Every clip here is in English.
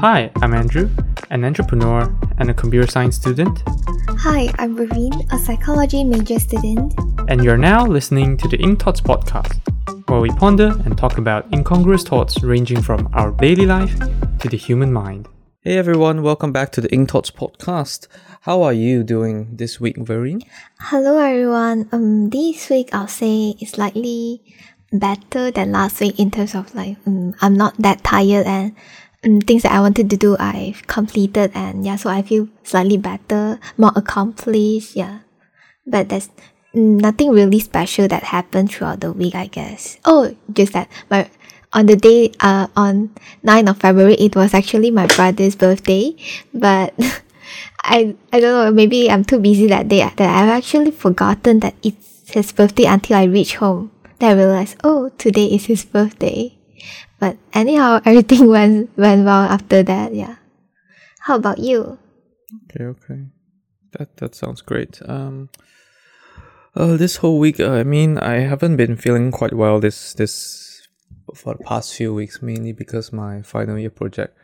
Hi, I'm Andrew, an entrepreneur and a computer science student, Hi, I'm Raveen, a psychology major student. and you're now listening to the Ink Thoughts podcast, where we ponder and talk about incongruous thoughts ranging from our daily life to the human mind. Hey everyone, welcome back to the Ink Thoughts podcast. How are you doing this week, Vereen? Hello everyone. Um, this week I'll say it's slightly better than last week in terms of like um, I'm not that tired and um, things that I wanted to do I've completed and yeah, so I feel slightly better, more accomplished. Yeah, but there's nothing really special that happened throughout the week. I guess. Oh, just that my on the day uh on 9th of February it was actually my brother's birthday, but. I I don't know. Maybe I'm too busy that day that I've actually forgotten that it's his birthday until I reach home. Then I realized, oh, today is his birthday. But anyhow, everything went went well after that. Yeah. How about you? Okay, okay. That that sounds great. Um uh, this whole week, uh, I mean, I haven't been feeling quite well this this for the past few weeks, mainly because my final year project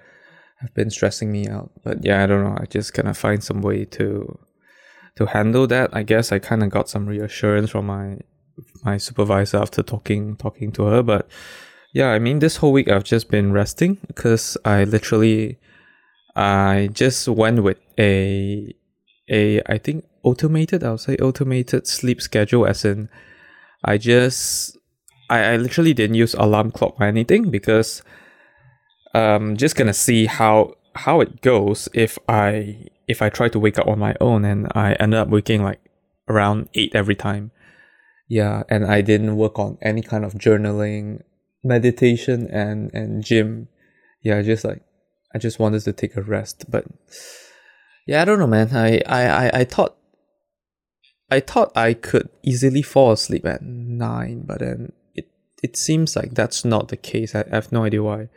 have been stressing me out. But yeah, I don't know. I just kind of find some way to to handle that. I guess I kind of got some reassurance from my my supervisor after talking talking to her. But yeah, I mean, this whole week I've just been resting because I literally I just went with a a I think automated. I'll say automated sleep schedule, as in I just I, I literally didn't use alarm clock or anything because um just gonna see how how it goes if I if I try to wake up on my own and I ended up waking like around eight every time. Yeah, and I didn't work on any kind of journaling, meditation and and gym. Yeah, just like I just wanted to take a rest. But yeah, I don't know man. I I I, I thought I thought I could easily fall asleep at nine, but then it it seems like that's not the case. I, I have no idea why.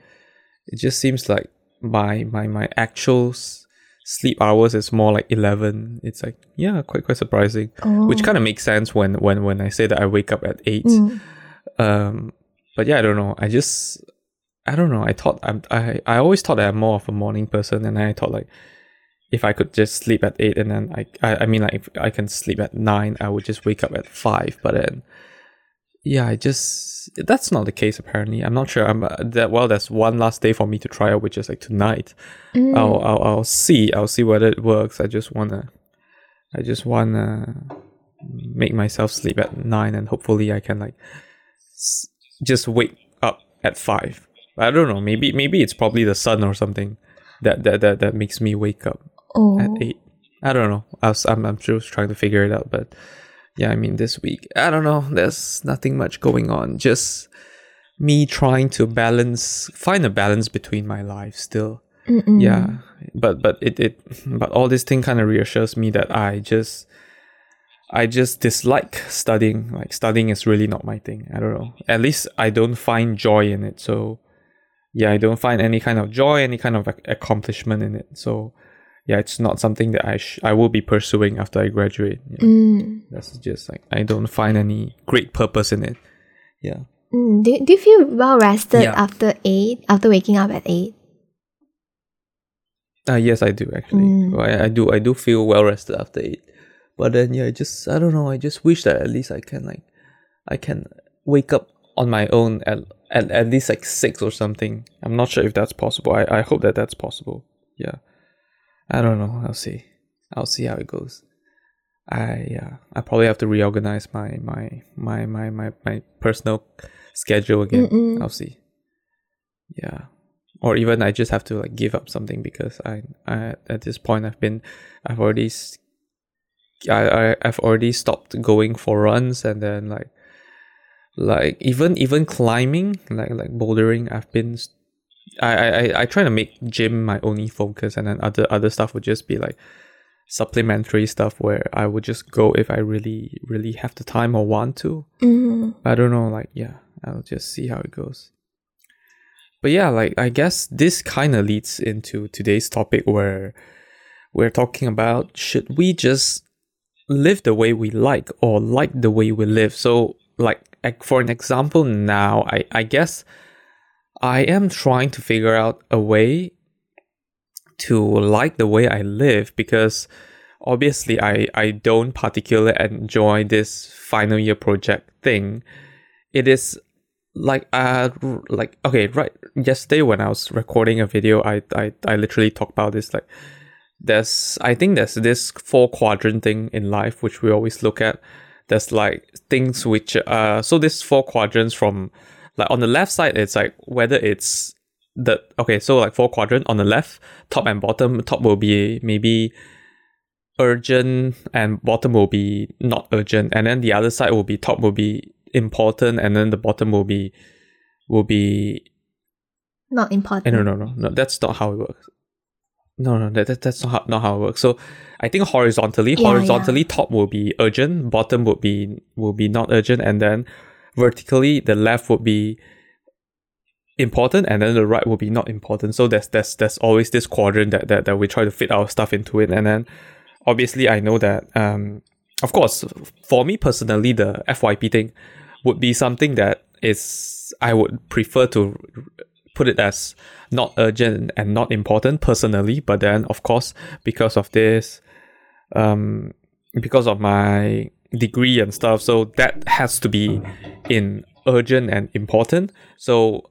It just seems like my my my actual s- sleep hours is more like eleven. It's like yeah, quite quite surprising. Which kind of makes sense when when when I say that I wake up at eight. Mm. Um, but yeah, I don't know. I just I don't know. I thought I'm I I always thought that I'm more of a morning person, and I thought like if I could just sleep at eight and then I I, I mean like if I can sleep at nine, I would just wake up at five. But then yeah, I just that's not the case apparently. I'm not sure. I'm uh, that well. There's one last day for me to try out, which is like tonight. Mm. I'll, I'll I'll see. I'll see whether it works. I just wanna I just wanna make myself sleep at nine, and hopefully I can like s- just wake up at five. I don't know. Maybe maybe it's probably the sun or something that that that, that makes me wake up Oh. at eight. I don't know. I was, I'm I'm just trying to figure it out, but yeah, I mean this week I don't know. There's nothing much going on. Just me trying to balance, find a balance between my life still. Mm-mm. Yeah, but but it it but all this thing kind of reassures me that I just I just dislike studying. Like studying is really not my thing. I don't know. At least I don't find joy in it. So yeah, I don't find any kind of joy, any kind of accomplishment in it. So yeah, it's not something that I sh- I will be pursuing after I graduate. know. Mm. That's just like I don't find any great purpose in it. Yeah. Mm. Do, do you feel well rested Yeah. after eight? After waking up at eight? Uh, yes, I do actually. Mm. I, I do. I do feel well rested after eight. But then, yeah, I just I don't know. I just wish that at least I can like, I can wake up on my own at at, at least like six or something. I'm not sure if that's possible. I, I hope that that's possible. Yeah. I don't know. I'll see. I'll see how it goes. I yeah. I probably have to reorganize my my my my my, my personal schedule again. Mm-mm. I'll see. Yeah or even I just have to like give up something because I, I at this point I've been I've already I, I I've already stopped going for runs and then like like even even climbing like like bouldering I've been I I I try to make gym my only focus and then other other stuff would just be like supplementary stuff where I would just go if I really really have the time or want to Mm. I don't know, like yeah, I'll just see how it goes. But yeah, like I guess this kind of leads into today's topic where we're talking about should we just live the way we like or like the way we live. So like for an example now, I I guess I am trying to figure out a way to like the way I live because obviously I I don't particularly enjoy this final year project thing. It is like uh like okay right yesterday when I was recording a video I I I literally talked about this like there's I think there's this four quadrant thing in life which we always look at. There's like things which uh so this four quadrants from like on the left side it's like whether it's the okay so like four quadrant on the left top and bottom top will be maybe urgent and bottom will be not urgent and then the other side will be top will be important and then the bottom will be will be Not important. Eh, no no no no that's not how it works no no that, that that's not how, not how it works. So i think horizontally Yeah, horizontally top will be urgent bottom would be will be not urgent and then vertically the left would be important and then the right will be not important. So there's there's there's always this quadrant that that, that we try to fit our stuff into it and then obviously i know that um of course for me personally the fyp thing would be something that is i would prefer to put it as not urgent and not important personally but then of course because of this um because of my degree and stuff so that has to be in urgent and important. So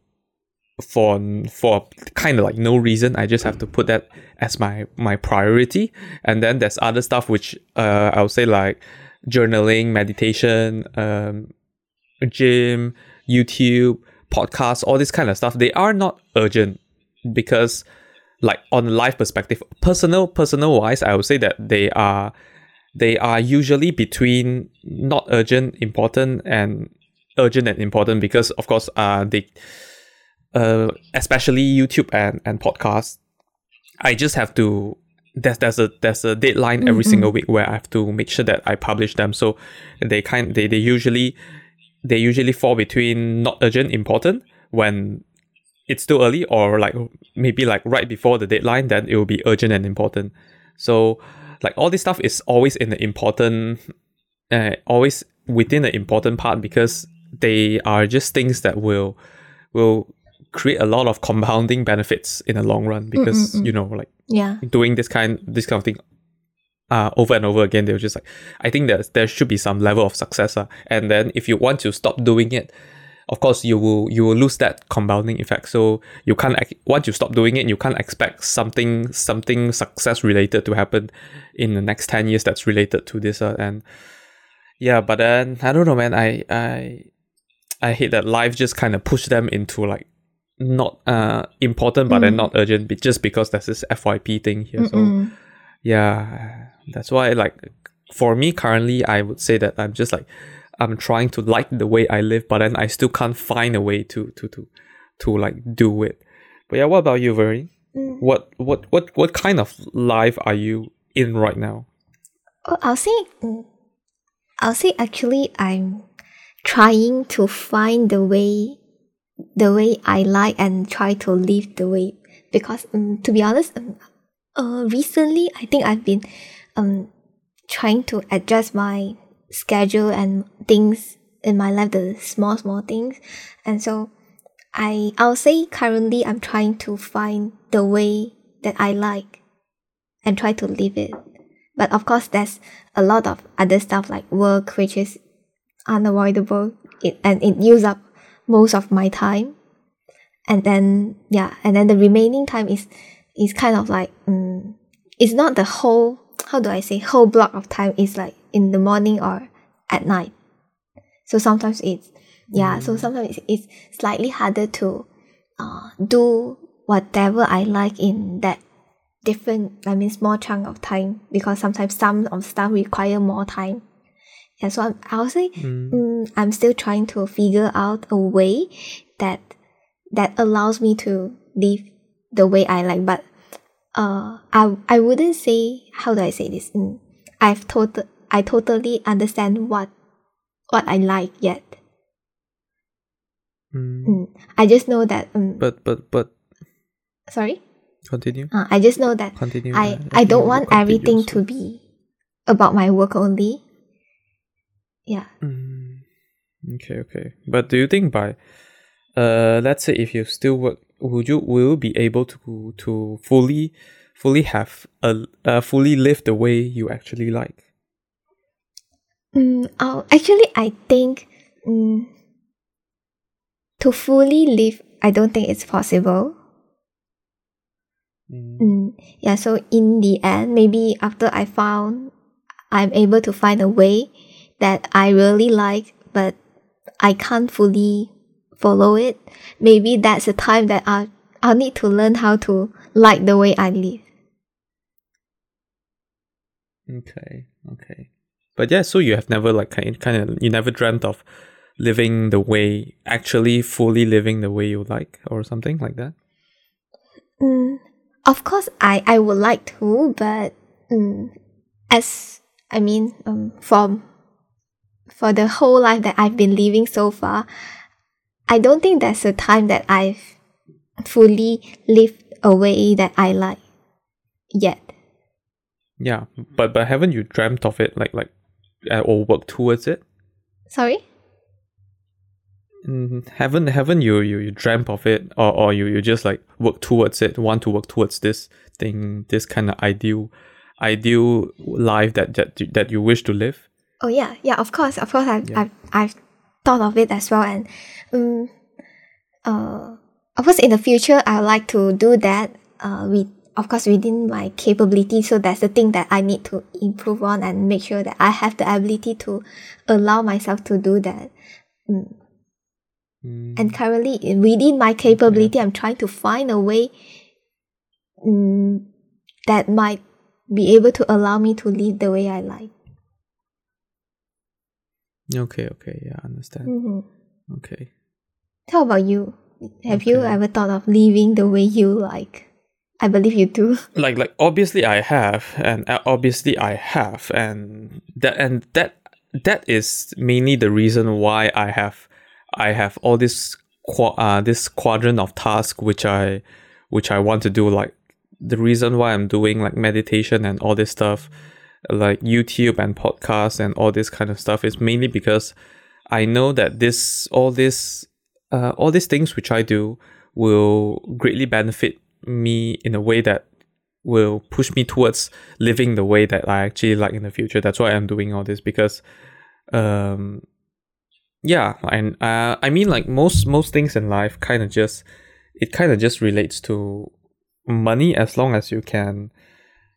for for kind of like no reason i just have to put that as my my priority. And then there's other stuff which uh i would say like journaling meditation um gym youtube podcasts all this kind of stuff they are not urgent because like on a life perspective personal personal wise i would say that they are they are usually between not urgent important and urgent and important because of course uh they uh especially youtube and and podcasts i just have to there's there's a there's a deadline every single week where i have to make sure that i publish them. So they kind they, they usually they usually fall between not urgent important when it's still early or like maybe like right before the deadline then it will be urgent and important so like all this stuff is always in the important uh, always within the important part because they are just things that will will create a lot of compounding benefits in the long run because mm, mm, mm. you know like Yeah. doing this kind this kind of thing uh, over and over again, they were just like, I think that there should be some level of success. Uh, and then if you want to stop doing it, of course you will you will lose that compounding effect. So you can't once you stop doing it, you can't expect something something success related to happen in the next ten years that's related to this. Uh, and yeah, but then I don't know, man. I I I hate that life just kind of push them into like not uh important but then Mm. not urgent just because there's this FYP thing here. So Mm-mm. Yeah, that's why like for me currently I would say that I'm just like I'm trying to like the way I live, but then I still can't find a way to to to to like do it. But yeah, what about you, Veri? Mm. What what what what kind of life are you in right now? Oh, I'll say, mm, I'll say actually I'm trying to find the way, the way I like and try to live the way because um, to be honest, um, uh, recently I think I've been um trying to adjust my schedule and things in my life, the small small things, and so I I'll say currently I'm trying to find the way that I like and try to live it. But of course, there's a lot of other stuff like work, which is unavoidable. It and it uses up most of my time. And then yeah, and then the remaining time is is kind of like um, it's not the whole how do I say whole block of time. It's like in the morning or at night. So sometimes it's yeah. So sometimes it's, it's slightly harder to uh, do whatever I like in that different I mean small chunk of time because sometimes some of stuff require more time. Yeah, so I'm, I'll say mm, I'm still trying to figure out a way that that allows me to live the way I like. But uh, I I wouldn't say how do I say this? Mm, I've total I totally understand what what I like yet. Mm, Mm, I just know that. Um, But but but sorry. continue. Uh, I just know that Continue. I, think I don't want everything yours. to be about my work only. Yeah. Mm, okay, okay. But do you think by, uh, let's say if you still work, would you will you be able to to fully fully have a uh, fully live the way you actually like? Mm, oh, actually, I think mm, to fully live, I don't think it's possible. Mm. Mm, yeah, so in the end, maybe after I found I'm able to find a way that I really like, but I can't fully follow it, maybe that's the time that I I'll need to learn how to like the way I live. Okay, okay. But yeah, so you have never like kind kind of you never dreamt of living the way actually fully living the way you like or something like that. Mm, of course, I I would like to, but mm, as I mean, um, from for the whole life that I've been living so far, I don't think that's a time that I've fully lived a way that I like yet. Yeah, but but haven't you dreamt of it like like uh, or worked towards it? Sorry. Mm, haven't haven't you you you dreamt of it or or you you just like work towards it, want to work towards this thing, this kind of ideal ideal life that that you- that you wish to live? Oh yeah, yeah. Of course, of course. I've Yeah. I've, I've thought of it as well, and um, uh, of course, in the future, I would like to do that. Uh, with of course within my capability. So that's the thing that I need to improve on and make sure that I have the ability to allow myself to do that. Mm. Mm, And currently, within my capability, I'm trying to find a way mm, that might be able to allow me to live the way I like. Okay, okay, yeah, I understand. hmm Okay. How about you? Have you ever thought of living the way you like? I believe you do. like like obviously I have and uh, obviously I have and that and that that is mainly the reason why I have I have all this qua- uh, this quadrant of task which I which I want to do like the reason why I'm doing like meditation and all this stuff like YouTube and podcasts and all this kind of stuff is mainly because I know that this all this uh, all these things which I do will greatly benefit me in a way that will push me towards living the way that I actually like in the future. That's why I'm doing all this because, um, yeah, and uh, I mean like most most things in life kind of just it kind of just relates to money as long as you can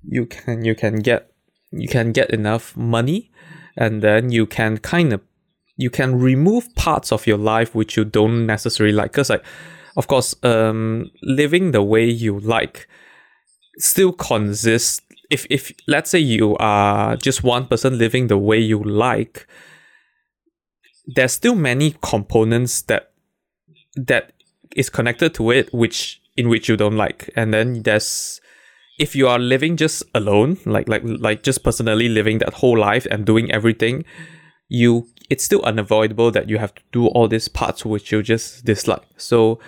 you can you can get you can get enough money and then you can kind of you can remove parts of your life which you don't necessarily like. Because like of course um living the way you like still consists if if let's say you are just one person living the way you like there's still many components that that is connected to it which in which you don't like. And then there's if you are living just alone like like like just personally living that whole life and doing everything you it's still unavoidable that you have to do all these parts which you just dislike. So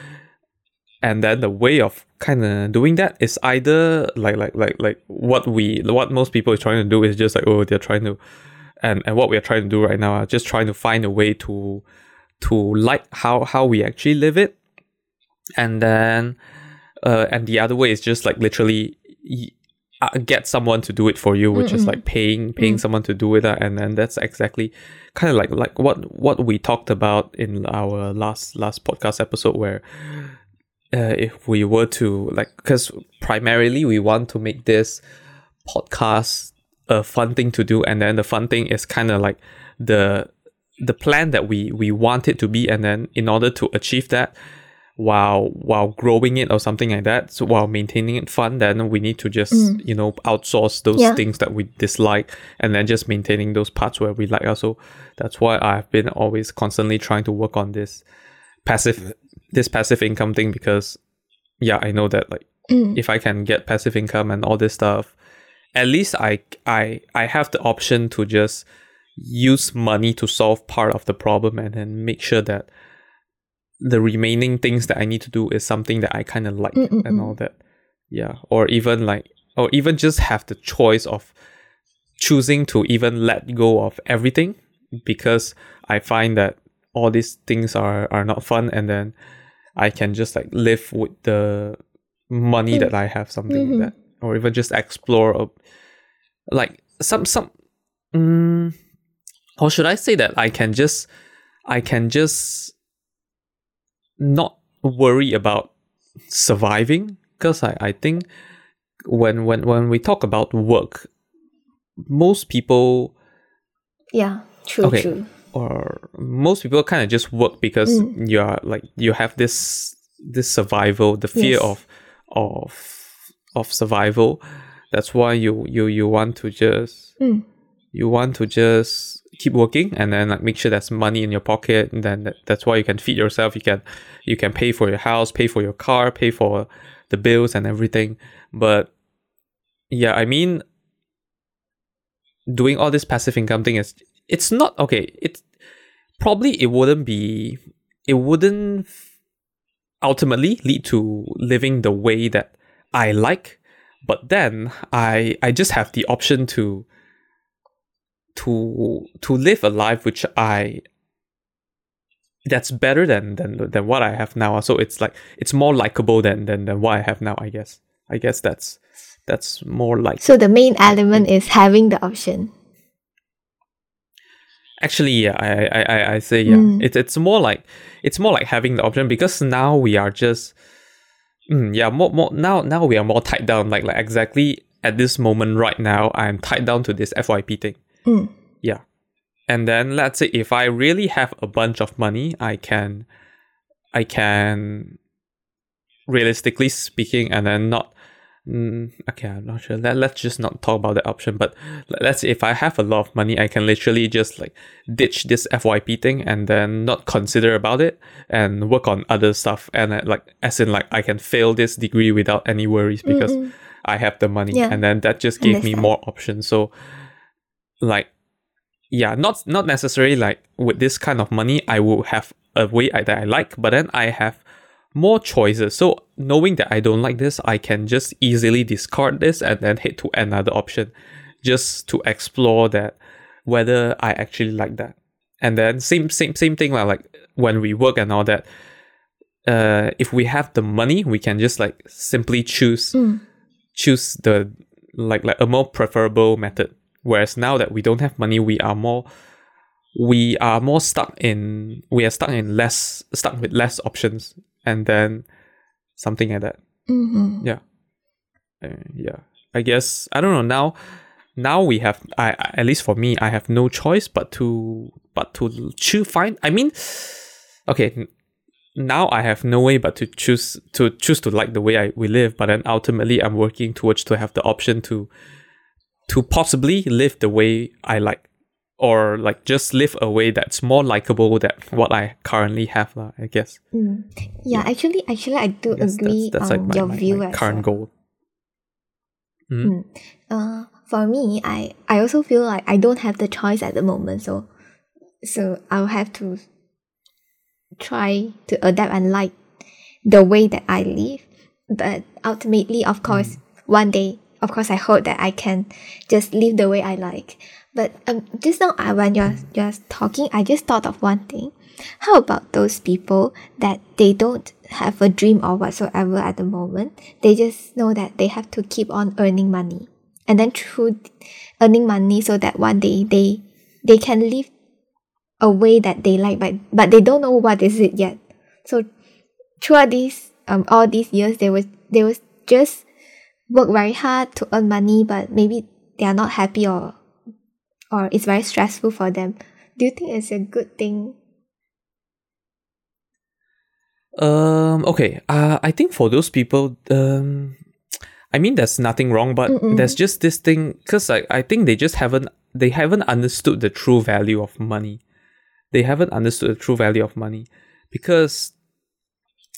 and then the way of kind of doing that is either like like like like what we what most people are trying to do is just like oh they're trying to and and what we're trying to do right now are just trying to find a way to to like how how we actually live it. And then uh and the other way is just like literally get someone to do it for you which is Mm-mm. like paying paying someone to do it uh, and then that's exactly kind of like like what what we talked about in our last last podcast episode where uh, if we were to like because primarily we want to make this podcast a fun thing to do and then the fun thing is kind of like the the plan that we we want it to be and then in order to achieve that while while growing it or something like that so while maintaining it fun then we need to just you know outsource those Yeah. things that we dislike and then just maintaining those parts where we like also that's why i've been always constantly trying to work on this passive this passive income thing because yeah i know that like Mm. if i can get passive income and all this stuff at least i i i have the option to just use money to solve part of the problem and then make sure that the remaining things that i need to do is something that i kind of like Mm, mm, and mm. all that yeah or even like or even just have the choice of choosing to even let go of everything because i find that all these things are are not fun and then i can just like live with the money Mm. that i have something Mhm. like that or even just explore a, like some some mm, or should I say that I can just I can just not worry about surviving because I, I think when when when we talk about work most people Yeah, true, Okay. true. or most people kind of just work because Mm. you are like you have this this survival the fear Yes. of of of survival that's why you you you want to just Mm. you want to just keep working and then like make sure there's money in your pocket and then that's why you can feed yourself. You can you can pay for your house pay for your car pay for the bills and everything. But yeah i mean doing all this passive income thing is it's not okay it's probably it wouldn't be it wouldn't ultimately lead to living the way that i like. But then i i just have the option to to to live a life which I that's better than than than what I have now. So it's like it's more likable than than than what I have now. I guess. I guess that's that's more like So the main element is having the option. actually yeah. I I I, I say yeah. Mm. It's it's more like it's more like having the option because now we are just mm, yeah more more now now we are more tied down. Like like exactly at this moment right now I'm tied down to this FYP thing. Mm. Yeah. And then let's say if I really have a bunch of money, I can I can realistically speaking and then not mm, okay, I'm not sure. Let, let's just not talk about the option, but let- let's say if I have a lot of money, I can literally just like ditch this FYP thing and then not consider about it and work on other stuff and uh, like as in like I can fail this degree without any worries because Mm-mm. I have the money Yeah. and then that just gave me more options. So like yeah, not not necessarily like with this kind of money I will have a way I, that I like, but then I have more choices. So knowing that I don't like this, I can just easily discard this and then head to another option just to explore that whether I actually like that. And then same same same thing like, like when we work and all that. Uh, if we have the money, we can just like simply choose Mm. choose the like like a more preferable method. Whereas now that we don't have money, we are more we are more stuck in we are stuck in less stuck with less options and then something like that. Mhm. Yeah. Uh, yeah. I guess I don't know now now we have I I- at least for me I have no choice but to but to choose find I mean okay now I have no way but to choose to choose to like the way I we live but then ultimately I'm working towards to have the option to to possibly live the way I like or like just live a way that's more likable than what I currently have lah, I guess. Mm. Yeah, actually, actually, I do Yes, agree that's, that's on like my, your my- view my as current well. goal. Mhm. Uh, for me, I I also feel like I don't have the choice at the moment, so so I'll have to try to adapt and like the way that I live. But ultimately, of course, one day, of course, I hope that I can just live the way I like. But um, just now, I, when you're you're talking, I just thought of one thing. How about those people that they don't have a dream or whatsoever at the moment? They just know that they have to keep on earning money, and then through earning money, so that one day they they can live a way that they like, but but they don't know what is it yet. So throughout these um all these years, they was they was just work very hard to earn money, but maybe they are not happy or or it's very stressful for them. Do you think it's a good thing? Um. Okay. Uh. I think for those people, um, I mean, there's nothing wrong, but Mm-mm. there's just this thing because I I think they just haven't they haven't understood the true value of money. They haven't understood the true value of money because,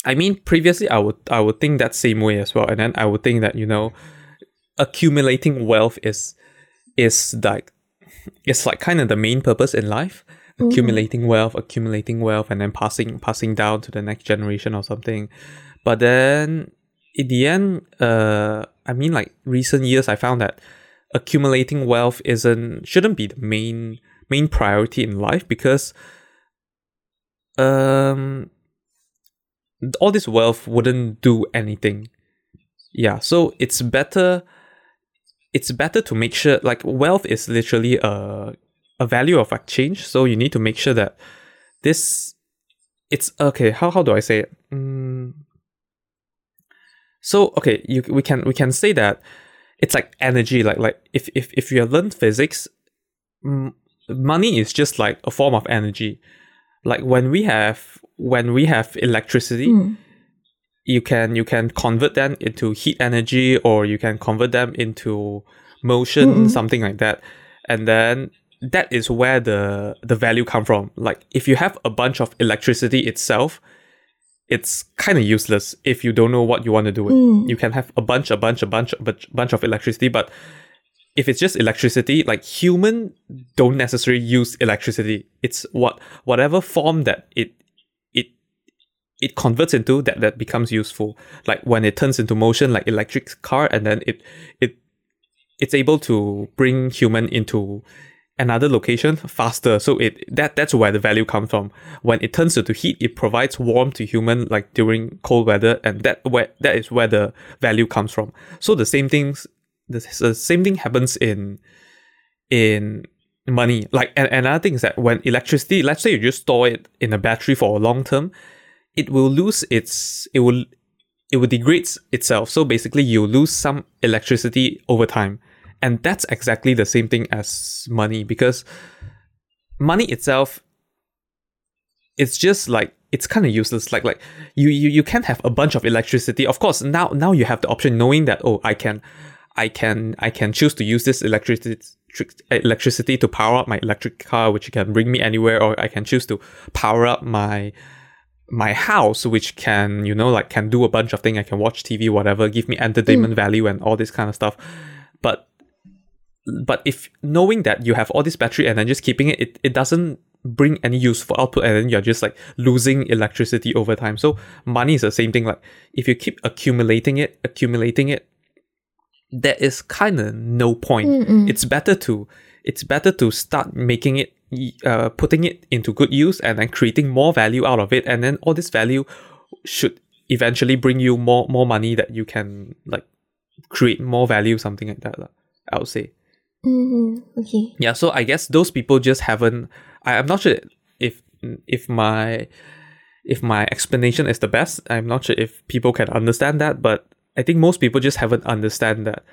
I mean, previously I would I would think that same way as well, and then I would think that you know, accumulating wealth is is like it's like kind of the main purpose in life. Accumulating wealth accumulating wealth and then passing passing down to the next generation or something. But then in the end uh i mean like recent years i found that accumulating wealth isn't shouldn't be the main main priority in life because um all this wealth wouldn't do anything. Yeah so it's better it's better to make sure like wealth is literally a a value of exchange. So you need to make sure that this it's okay how, how do i say it? Mm. so okay you we can we can say that it's like energy like like if if, if you have learned physics money is just like a form of energy like when we have when we have electricity Mm. you can you can convert them into heat energy or you can convert them into motion Mm-mm. something like that and then that is where the the value come from like if you have a bunch of electricity itself it's kind of useless if you don't know what you want to do with Mm. you can have a bunch a bunch a bunch a bunch of electricity but if it's just electricity like human don't necessarily use electricity. It's what whatever form that it it it converts into that that becomes useful. Like when it turns into motion like electric car and then it it it's able to bring human into another location faster. So it that that's where the value comes from. When it turns into heat it provides warmth to human like during cold weather and that where that is where the value comes from. So the same things the, the same thing happens in in money. Like and another thing is that when electricity let's say you just store it in a battery for a long term it will lose its it will it will degrades itself. So basically you lose some electricity over time. And that's exactly the same thing as money because money itself it's just like it's kind of useless. Like like you, you you can't have a bunch of electricity. Of course now now you have the option knowing that oh i can i can i can choose to use this electricity electricity to power up my electric car which can bring me anywhere or i can choose to power up my my house which can you know like can do a bunch of things i can watch tv whatever give me entertainment mm. value and all this kind of stuff but but if knowing that you have all this battery and then just keeping it, it, it doesn't bring any useful output and then you're just like losing electricity over time. So money is the same thing. Like if you keep accumulating it, accumulating it, there is kind of no point. Mm-mm. It's better to it's better to start making it uh, putting it into good use and then creating more value out of it and then all this value should eventually bring you more more money that you can like create more value something like that I would say Mm-hmm. Okay. yeah so i guess those people just haven't I, i'm not sure if if my if my explanation is the best i'm not sure if people can understand that but i think most people just haven't understand that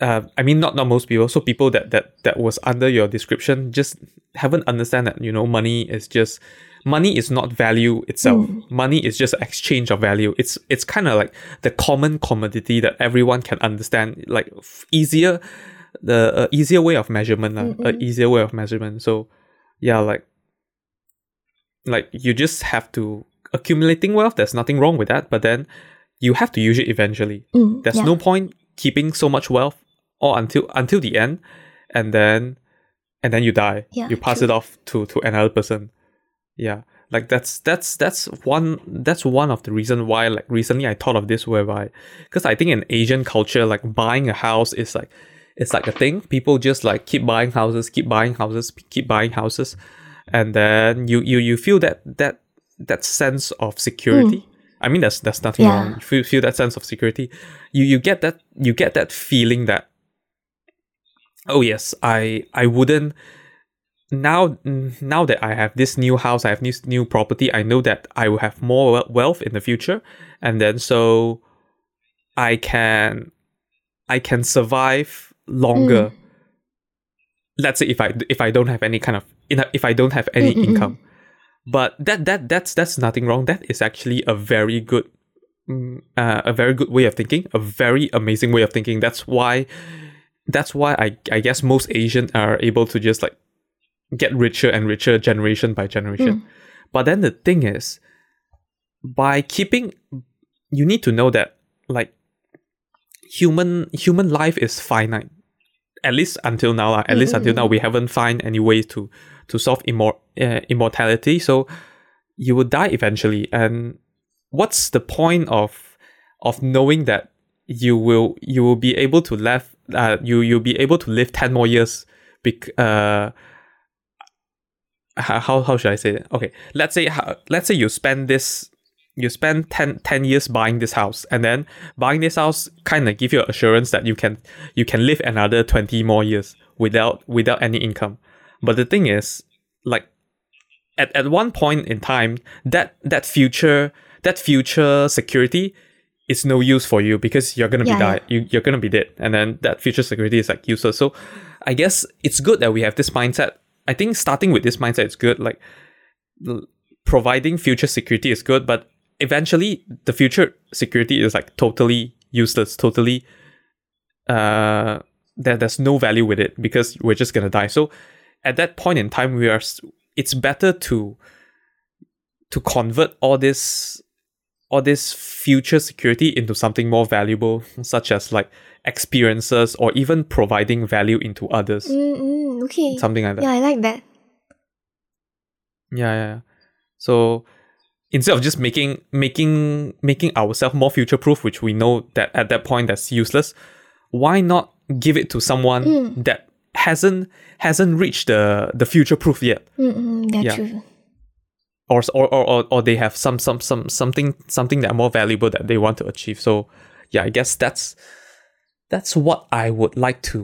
uh, I mean, not not most people. So people that that that was under your description just haven't understand that you know money is just money is not value itself. Money is just exchange of value. It's it's kind of like the common commodity that everyone can understand. Like f- easier, the uh, easier way of measurement, a easier way of measurement. So yeah, like like you just have to accumulating wealth. There's nothing wrong with that, but then you have to use it eventually. Mm, There's yeah. no point keeping so much wealth or until until the end, and then and then you die. Yeah, you pass true. it off to to another person. Yeah, like that's that's that's one that's one of the reason why like recently I thought of this whereby because I think in Asian culture like buying a house is like it's like a thing. People just like keep buying houses, keep buying houses, keep buying houses, and then you you you feel that that that sense of security. I mean, there's there's nothing. Yeah. wrong. You feel, feel that sense of security. You you get that you get that feeling that oh yes, I I wouldn't now now that I have this new house, I have this new property. I know that I will have more wealth in the future, and then so I can I can survive longer. Let's say if I if I don't have any kind of if I don't have any Mm, mm, mm. income, but that that that's that's nothing wrong. That is actually a very good mm, uh, a very good way of thinking, a very amazing way of thinking. That's why that's why I I guess most Asians are able to just like get richer and richer generation by generation. But then the thing is, by keeping, you need to know that like human human life is finite. At least until now, at least until now, we haven't find any ways to to solve immor- uh, immortality. So you will die eventually, and what's the point of of knowing that you will you will be able to live uh you you'll be able to live 10 more years bec- uh how how should I say it? Okay, let's say let's say you spend this you spend 10, 10 years buying this house and then buying this house kind of give you assurance that you can you can live another 20 more years without without any income but the thing is like at, at one point in time that that future that future security is no use for you because you're gonna Yeah, be die you, you're gonna be dead. And then that future security is like useless. So i guess it's good that we have this mindset. I think starting with this mindset is good like providing future security is good but eventually the future security is like totally useless totally uh there, there's no value with it because we're just gonna die. So at that point in time we are it's better to to convert all this all this future security into something more valuable such as like experiences or even providing value into others Mm-mm, okay. something like that Yeah, I like that. yeah, yeah, yeah. So instead of just making making making ourselves more future proof, which we know that at that point that's useless, why not give it to someone Mm. that hasn't hasn't reached the the future proof yet, Mm-mm, that's Yeah. true. or or or or, they have some some some something something that more valuable that they want to achieve. So yeah, I guess that's that's what I would like to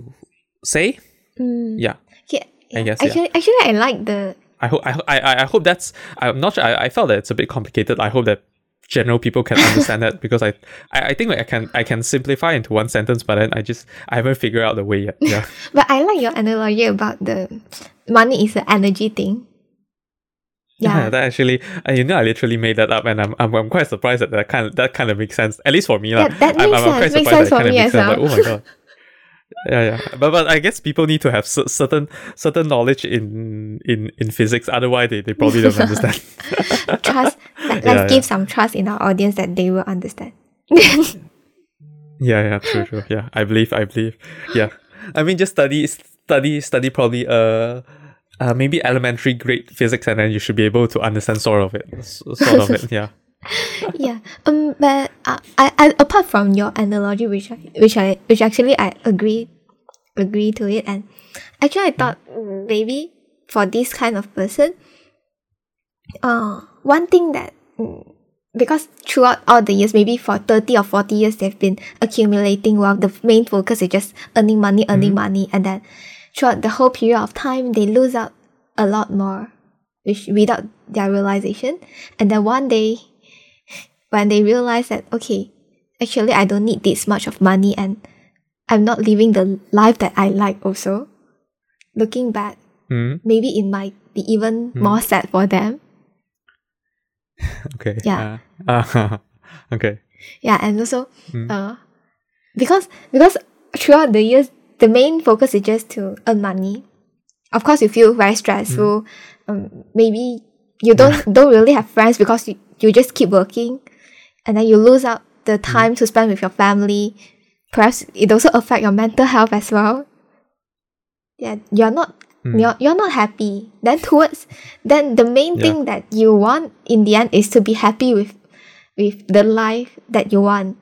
say. Mm. Yeah. Yeah, I yeah. guess, yeah. actually, actually, I like the I hope I, ho- I I- I hope that's I'm not sure I, I felt that it's a bit complicated. I hope that general people can understand that because I, I I think like I can I can simplify into one sentence, but then I just I haven't figured out the way yet. Yeah. But I like your analogy about the money is an energy thing. Yeah, Yeah. that actually, uh, you know, I literally made that up, and I'm, I'm, I'm quite surprised that that kind of that kind of makes sense. At least for me, lah. That- that I'm, makes I'm, I'm quite sense. Makes sense for kind me of as makes sense. Like, oh my god. Yeah, yeah, but but I guess people need to have cer- certain certain knowledge in in in physics. Otherwise, they, they probably don't understand. trust. Let, Yeah, us yeah. give some trust in our audience that they will understand. Yeah, yeah, true, true. Yeah, I believe, I believe. Yeah, I mean, just study, study, study. Probably, uh, uh, maybe elementary grade physics, and then you should be able to understand sort of it, sort of it. Yeah. yeah. Um. But uh, I, I apart from your analogy, which I, which I which actually I agree agree to it, and actually I thought maybe for this kind of person, uh, one thing that Mm. because throughout all the years, maybe for thirty or forty years, they've been accumulating wealth. The main focus is just earning money, earning mm-hmm. money, and then throughout the whole period of time, they lose out a lot more, which without their realization, and then one day when they realize that okay actually i don't need this much of money and i'm not living the life that i like also. Looking back Hmm. maybe it might be even mm-hmm. more sad for them Okay. Yeah. Uh, uh, okay. yeah and also Mm. uh because because throughout the years the main focus is just to earn money of course you feel very stressful um, maybe you don't don't really have friends because you, you just keep working and then you lose out the time to spend with your family perhaps it also affect your mental health as well yeah you're not Mm. you're, you're not happy then towards then the main Yeah. thing that you want in the end is to be happy with with the life that you want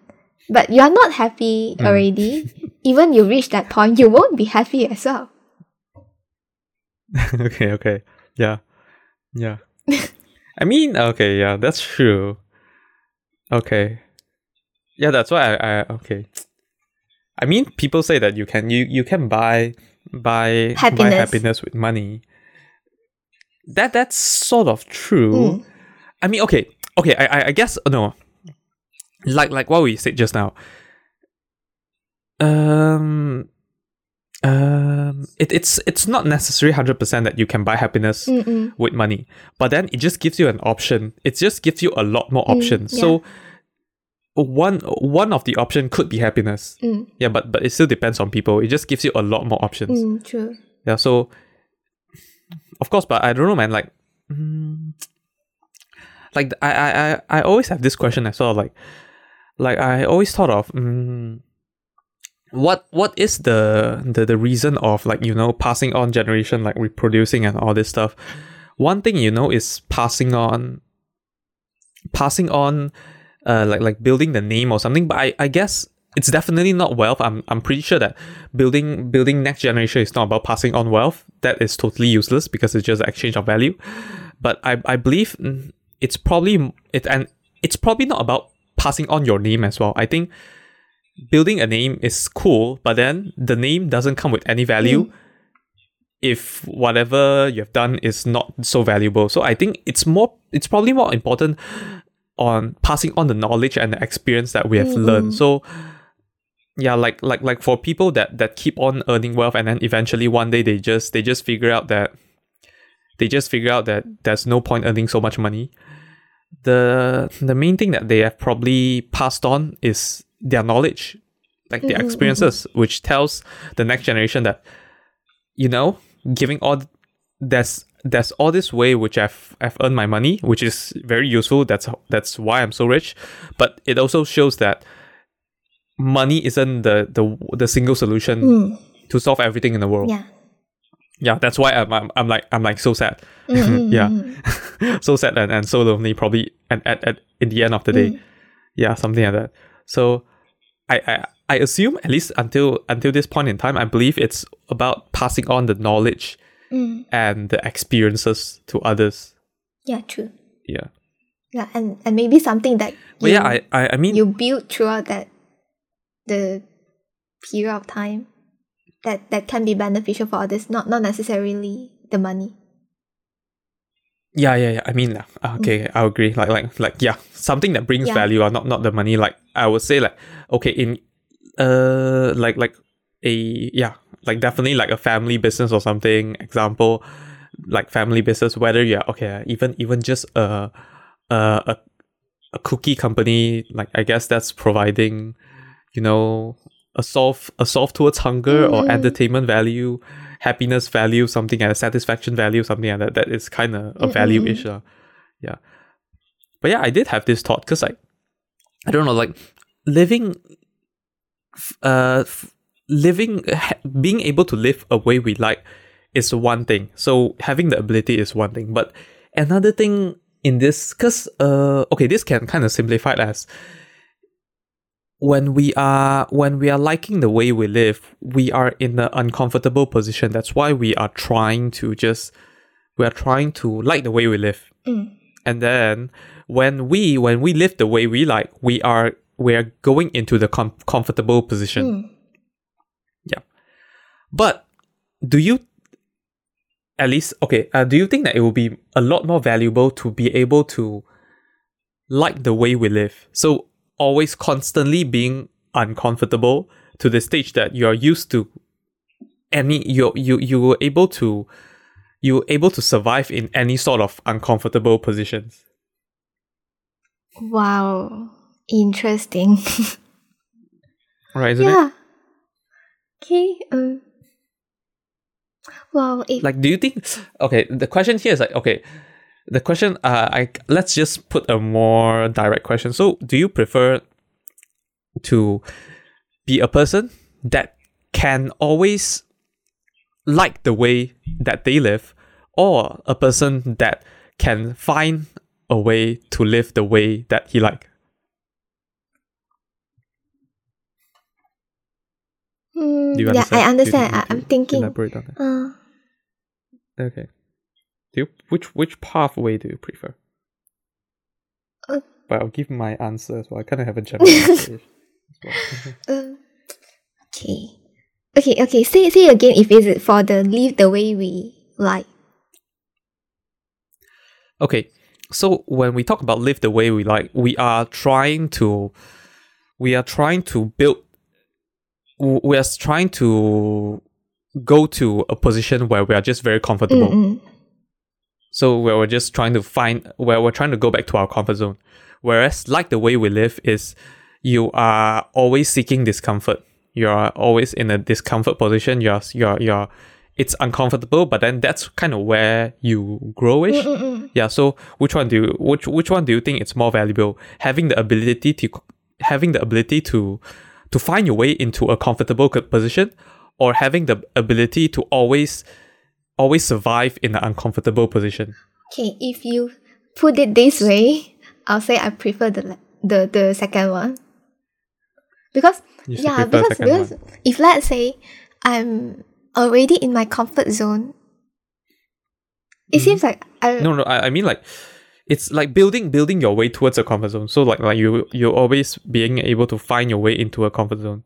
but you're not happy Mm. already even you reach that point you won't be happy as well okay. Okay. Yeah. Yeah. I mean, okay. Yeah, that's true. Okay. Yeah, that's why I, I okay. I mean, people say that you can you you can buy buy buy Happiness. happiness with money. That that's sort of true. Mm. I mean, okay, okay. I I, I guess no. Like like what we said just now. Um. Um. It, it's it's not necessary hundred percent that you can buy happiness Mm-mm. with money, but then it just gives you an option. It just gives you a lot more Mm, options. yeah. So one one of the option could be happiness. Mm, Yeah, but but it still depends on people. It just gives you a lot more options. mm, true Yeah, so of course, but I don't know, man. Like, mm, like I, I, I, I always have this question as well. Like, like I always thought of, mm, what, what is the, the, the reason of like you know passing on generation, like reproducing and all this stuff. One thing you know is passing on, passing on, uh, like like building the name or something. But I, I guess it's definitely not wealth. I'm I'm pretty sure that building building next generation is not about passing on wealth. That is totally useless because it's just exchange of value. But I I believe mm, it's probably it and it's probably not about passing on your name as well. I think building a name is cool, but then the name doesn't come with any value Mm. if whatever you have done is not so valuable. So I think it's more it's probably more important on passing on the knowledge and the experience that we have Mm, learned. So yeah, like like like for people that that keep on earning wealth and then eventually one day they just they just figure out that they just figure out that there's no point earning so much money. The the main thing that they have probably passed on is their knowledge, like their Mhm, experiences, which tells the next generation that you know, giving all there's there's all this way which I've I've earned my money, which is very useful. That's that's why I'm so rich. But it also shows that money isn't the the the single solution Mm, to solve everything in the world. yeah. Yeah, that's why I'm, I'm I'm like I'm like so sad. Mm, mm, Yeah. so sad and, and so lonely probably and at, at in the end of the day. mm. Yeah, something like that. So I, I I assume at least until until this point in time, I believe it's about passing on the knowledge Mm. and the experiences to others. Yeah, true. Yeah. Yeah, and, and maybe something that But yeah, I, I I mean you build throughout that the period of time that that can be beneficial for others, not not necessarily the money. Yeah, yeah, yeah. I mean, uh, okay, I agree. Like, like, like, yeah, something that brings Yeah. value, uh, not not the money. Like, I would say, like, okay, in, uh, like, like a yeah, like definitely like a family business or something. Example, like family business. Whether you're okay, even even just a, a a a cookie company. Like, I guess that's providing, you know, a solve a solve towards hunger or Mm. entertainment value happiness value, something like a satisfaction value, something like that. That is kind of a Mm, mm, value issue. Uh, yeah. But yeah, I did have this thought because, like, I don't know, like, living, f- uh, f- living, being able to live a way we like is one thing. So having the ability is one thing. But another thing in this, because, uh, okay, this can kind of simplify it as when we are when we are liking the way we live, we are in an uncomfortable position. That's why we are trying to just we are trying to like the way we live. Mm. And then when we when we live the way we like, we are we are going into the com- comfortable position. Mm. But do you at least okay, uh, do you think that it will be a lot more valuable to be able to like the way we live? So always constantly being uncomfortable to the stage that you are used to any you you you were able to you were able to survive in any sort of uncomfortable positions. Wow, interesting. Right, isn't it? yeah. Okay. Um. Wow. If, like do you think okay the question here is like okay the question uh i let's just put a more direct question so do you prefer to be a person that can always like the way that they live or a person that can find a way to live the way that he like do you yeah, understand? I Do you understand. I, I'm thinking. elaborate on that Uh, okay do you which which pathway do you prefer Uh, but i'll give my answer as well i kind of have a general answer as well. um, okay. Okay. Okay. Say say again. If it's for the live the way we like. Okay, so when we talk about live the way we like, we are trying to, we are trying to build, we are trying to go to a position where we are just very comfortable. Mm-mm. So where we're just trying to find, where we're trying to go back to our comfort zone. Whereas like the way we live is, you are always seeking discomfort. You are always in a discomfort position. You're, you're, you're, it's uncomfortable, but then that's kind of where you growish. Mm-mm. Yeah. So which one do you which which one do you think it's more valuable? Having the ability to having the ability to to find your way into a comfortable position, or having the ability to always always survive in an uncomfortable position. Okay. If you put it this way, I'll say I prefer the the the second one. Because yeah, because because one. if let's say I'm already in my comfort zone, it Mhm. seems like I No, no. I, I mean like it's like building building your way towards a comfort zone. So like like you you're always being able to find your way into a comfort zone.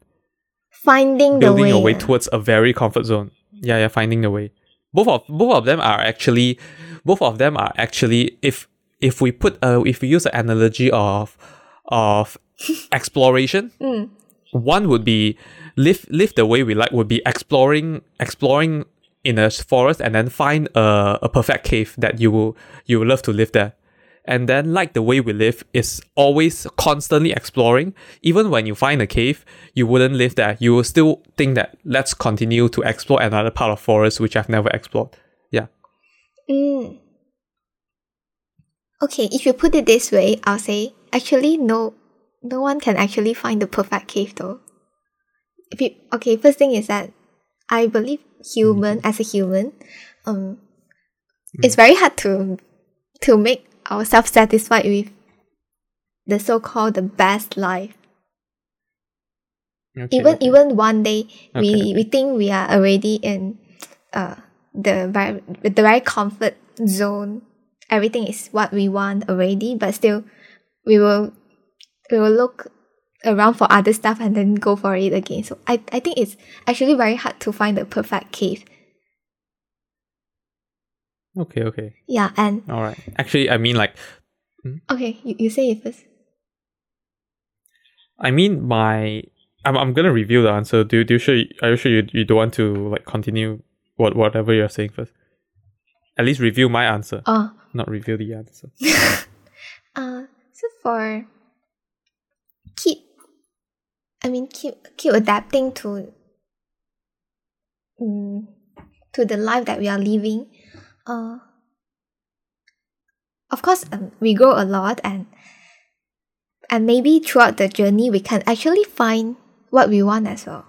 Finding the Building way. your way towards a very comfort zone. Yeah, yeah, finding the way. Both of both of them are actually both of them are actually if if we put a if we use an analogy of of exploration, Mm. one would be live live the way we like would be exploring exploring in a forest and then find a, a perfect cave that you will you will love to live there and then like the way we live is always constantly exploring. Even when you find a cave you wouldn't live there. You will still think that let's continue to explore another part of forest which i've never explored. Yeah. Mm. Okay, if you put it this way, I'll say actually no, no one can actually find the perfect cave though. If you, okay, first thing is that I believe human as a human, um, it's very hard to to make ourselves satisfied with the so-called the best life. Okay, even okay. even one day we Okay. we think we are already in uh the very the very comfort zone everything is what we want already but still we will we will look around for other stuff and then go for it again so i i think it's actually very hard to find the perfect cave okay okay yeah and all right actually i mean like okay you, you say it first I mean, my I'm I'm gonna reveal the answer. Do do you sure are you sure you, you don't want to like continue what whatever you're saying first? At least review my answer, oh not reveal the answer. Uh, so for keep, I mean keep keep adapting to, um, to the life that we are living. Uh, of course, um, we grow a lot, and and maybe throughout the journey we can actually find what we want as well.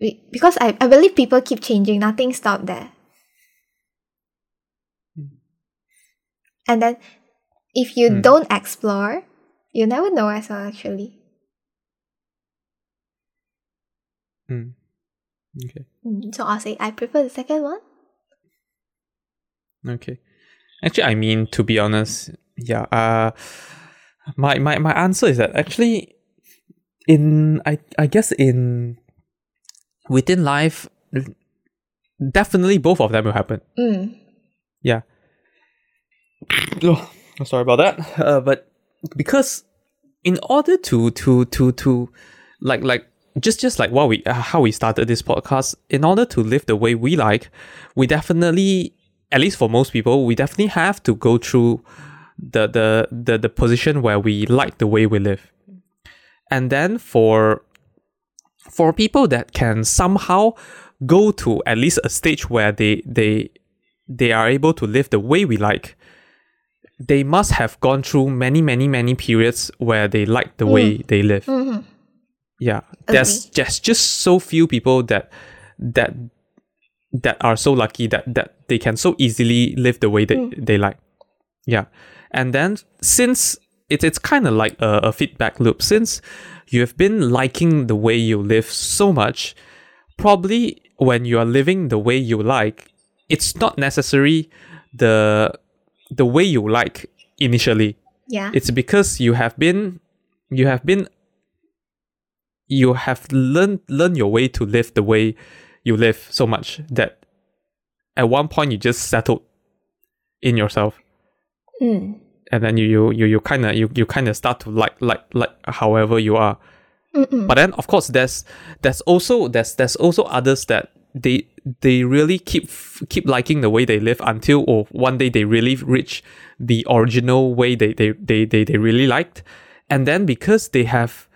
We, because I, I believe people keep changing, nothing stopped there. And then if you Hmm. don't explore, you never know as well actually. Hmm. Okay. Mm, So I'll say I prefer the second one. Okay. Actually, I mean to be honest, yeah. Uh, my my my answer is that actually, in I I guess in within life, definitely both of them will happen. Mm. Yeah. Oh, sorry about that. Uh, but because in order to to to to like like just just like what we uh, how we started this podcast, in order to live the way we like, we definitely at least for most people, we definitely have to go through the the the, the position where we like the way we live. And then for for people that can somehow go to at least a stage where they they they are able to live the way we like they must have gone through many many many periods where they like the way they live Mhm. yeah there's just just so few people that that that are so lucky that that they can so easily live the way they, hmm. they like. Yeah. And then since it's it's kind of like a, a feedback loop since you have been liking the way you live so much probably when you are living the way you like it's not necessary the the way you like initially. Yeah. it's because you have been you have been you have learned learned your way to live the way you live so much that at one point you just settled in yourself Mm. and then you you you, you kind of you, you kind of start to like like like however you are Mm-mm. but then of course there's there's also there's there's also others that they they really keep keep liking the way they live until or one day they really reach the original way they they they they, they really liked and then because they have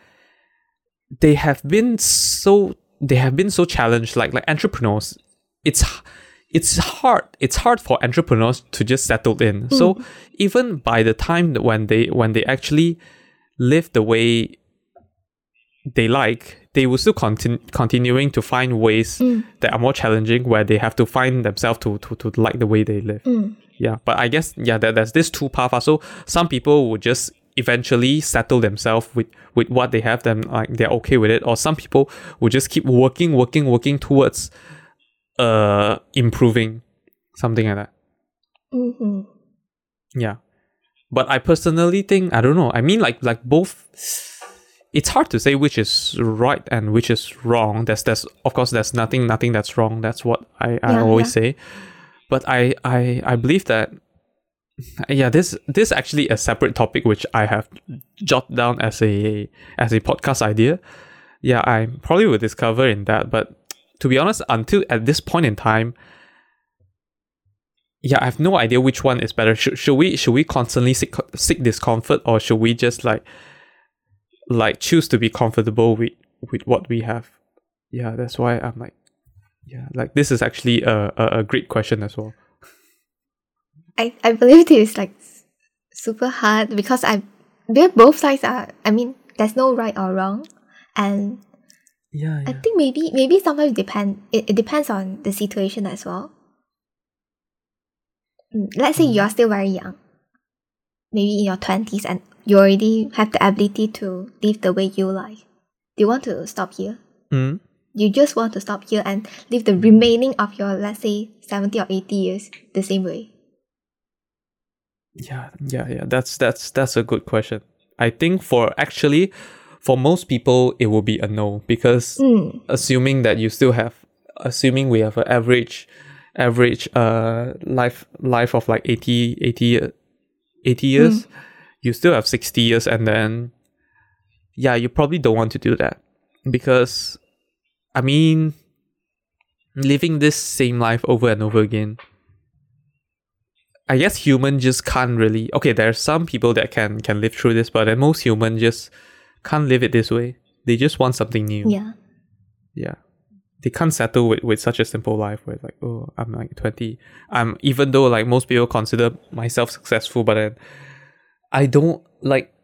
they have been so they have been so challenged like like entrepreneurs it's it's hard it's hard for entrepreneurs to just settle in so even by the time when they when they actually live the way they like they will still continue continuing to find ways Mm. that are more challenging where they have to find themselves to, to, to like the way they live Mm. yeah but i guess yeah there, there's this two paths ah. so some people would just eventually settle themselves with with what they have them like they're okay with it or some people will just keep working working working towards uh improving something like that Mm-hmm. yeah but I personally think I don't know. I mean, like like both. It's hard to say which is right and which is wrong. There's there's of course there's nothing nothing that's wrong. That's what I, I Yeah, always yeah. say. But I I I believe that yeah this this actually a separate topic which I have jotted down as a as a podcast idea. Yeah, I probably will discover in that. But to be honest, until at this point in time, yeah, I have no idea which one is better. Should, should we should we constantly seek seek discomfort or should we just like like choose to be comfortable with with what we have? Yeah, that's why I'm like yeah, like this is actually a a, a great question as well. I, I believe this is like super hard because I both sides are I mean there's no right or wrong and Yeah, I think maybe maybe sometimes depend it, it depends on the situation as well. Mm, Let's say you are still very young, maybe in your twenties, and you already have the ability to live the way you like. Do you want to stop here? Mm? You just want to stop here and live the remaining of your let's say seventy or eighty years the same way. Yeah, yeah, yeah. That's that's that's a good question. I think for actually for most people it will be a no because Mm, assuming that you still have assuming we have an average average uh life life of like 80 80 uh, 80 years you still have 60 years and then yeah you probably don't want to do that. Because i mean living this same life over and over again i guess human just can't really okay there are some people that can can live through this but then most human just can't live it this way. They just want something new. Yeah. yeah. They can't settle with, with such a simple life where like oh i'm like 20 i'm even though like most people consider myself successful but then i don't like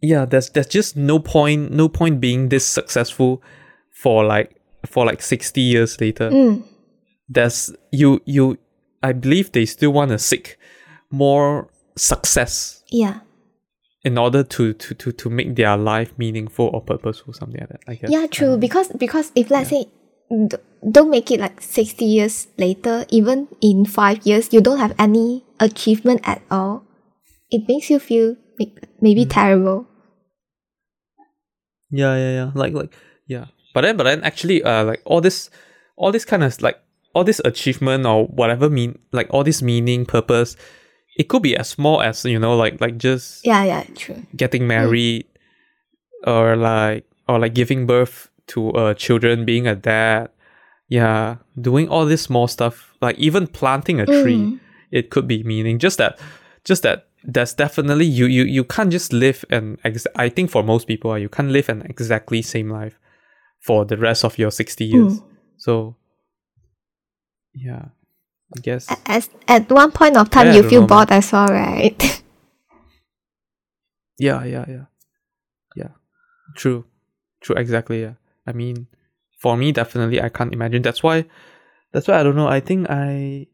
yeah there's there's just no point no point being this successful for like for like 60 years later. Mm, there's you you i believe they still want to seek more success. Yeah. In order to to to, to make their life meaningful or purposeful something like that i guess Yeah, true. Because because if let's say d- don't make it like sixty years later, even in five years, you don't have any achievement at all. It makes you feel may- maybe terrible. Yeah, yeah, yeah. Like, like, yeah. But then, but then, actually, uh, like all this, all this kind of like all this achievement or whatever mean, like all this meaning, purpose, it could be as small as you know, like, like just Yeah, yeah, true. getting married, or like, or like giving birth to uh children, being a dad. Yeah, doing all this small stuff, like even planting a tree, Mm. it could be meaning. Just that, just that. That's definitely you. You you can't just live an. Ex- I think for most people, you can't live an exactly same life for the rest of your sixty years. So, yeah, I guess. A- As at one point of time, Yeah, you feel bored as well, right? Yeah, yeah, yeah, yeah. True, true. Exactly. Yeah. I mean, for me, definitely, I can't imagine. That's why. That's why I don't know. I think I.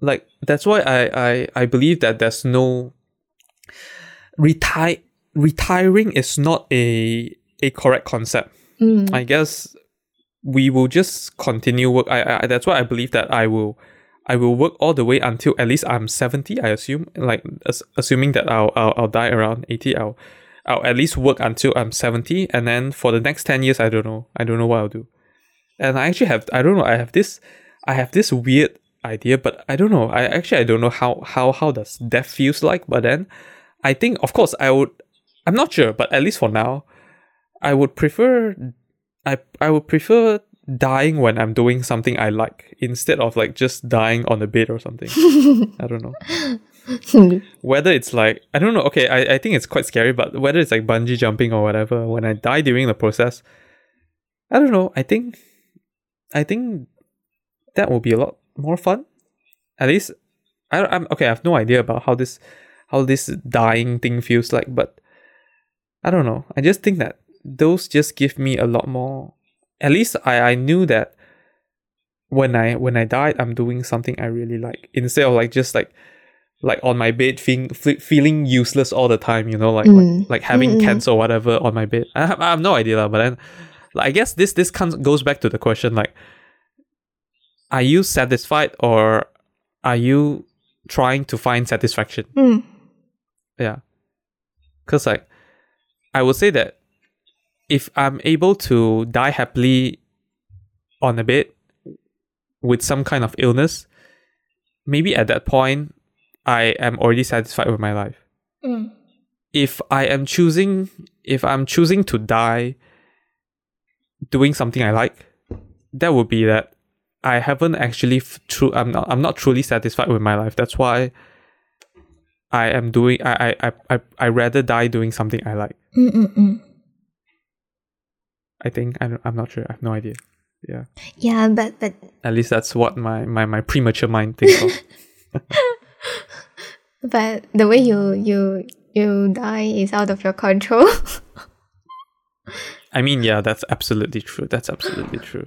Like that's why I I I believe that there's no. Retire retiring is not a a correct concept. Mm. I guess we will just continue work. I, I that's why I believe that I will I will work all the way until at least I'm seventy. I assume like as, assuming that I'll, I'll I'll die around eighty. I'll I'll at least work until I'm seventy, and then for the next ten years, I don't know. I don't know what I'll do. And I actually have I don't know. I have this I have this weird idea, but I don't know. I actually I don't know how how how does death feels like. But then I think of course I would. I'm not sure, but at least for now, I would prefer I I would prefer dying when I'm doing something I like instead of like just dying on a bed or something. I don't know. Whether it's like I don't know, okay, I, I think it's quite scary, but whether it's like bungee jumping or whatever, when I die during the process, I don't know. I think I think that will be a lot more fun. At least I don't, I'm okay, I have no idea about how this how this dying thing feels like, but I don't know. I just think that those just give me a lot more. At least I, I knew that when I when I died, I'm doing something I really like instead of like just like like on my bed feeling feeling useless all the time. You know, like Mm. like, like having Mm, mm. cancer or whatever on my bed. I have, I have no idea, lah, but then like, I guess this this comes goes back to the question like, are you satisfied or are you trying to find satisfaction? Mm. Yeah. Cause like I would say that if I'm able to die happily on a bed with some kind of illness, maybe at that point I am already satisfied with my life. Mm. If I am choosing if I'm choosing to die doing something I like, that would be that I haven't actually f- true I'm not I'm not truly satisfied with my life. That's why I am doing I I I I, I rather die doing something I like. Mm-mm-mm. I think I I'm not sure. I have no idea. Yeah. Yeah, but but At least that's what my my, my premature mind thinks of. but the way you you you die is out of your control. I mean, yeah, that's absolutely true. That's absolutely true.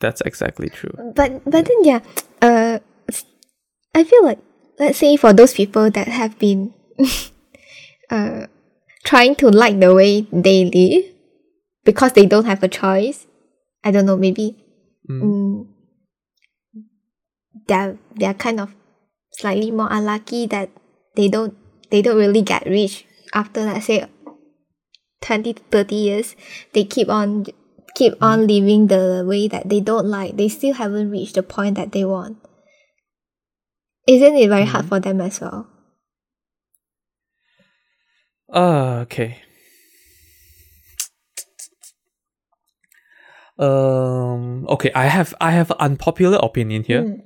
That's exactly true. but but then yeah, uh, I feel like let's say for those people that have been uh trying to like the way they live because they don't have a choice. I don't know, maybe Mm. mm, they're they're kind of slightly more unlucky that they don't they don't really get rich after let's say 20 to 30 years they keep on keep on living the way that they don't like they still haven't reached the point that they want isn't it very hard for them as well Ah, okay. Um. Okay, I have I have an unpopular opinion here. Mm.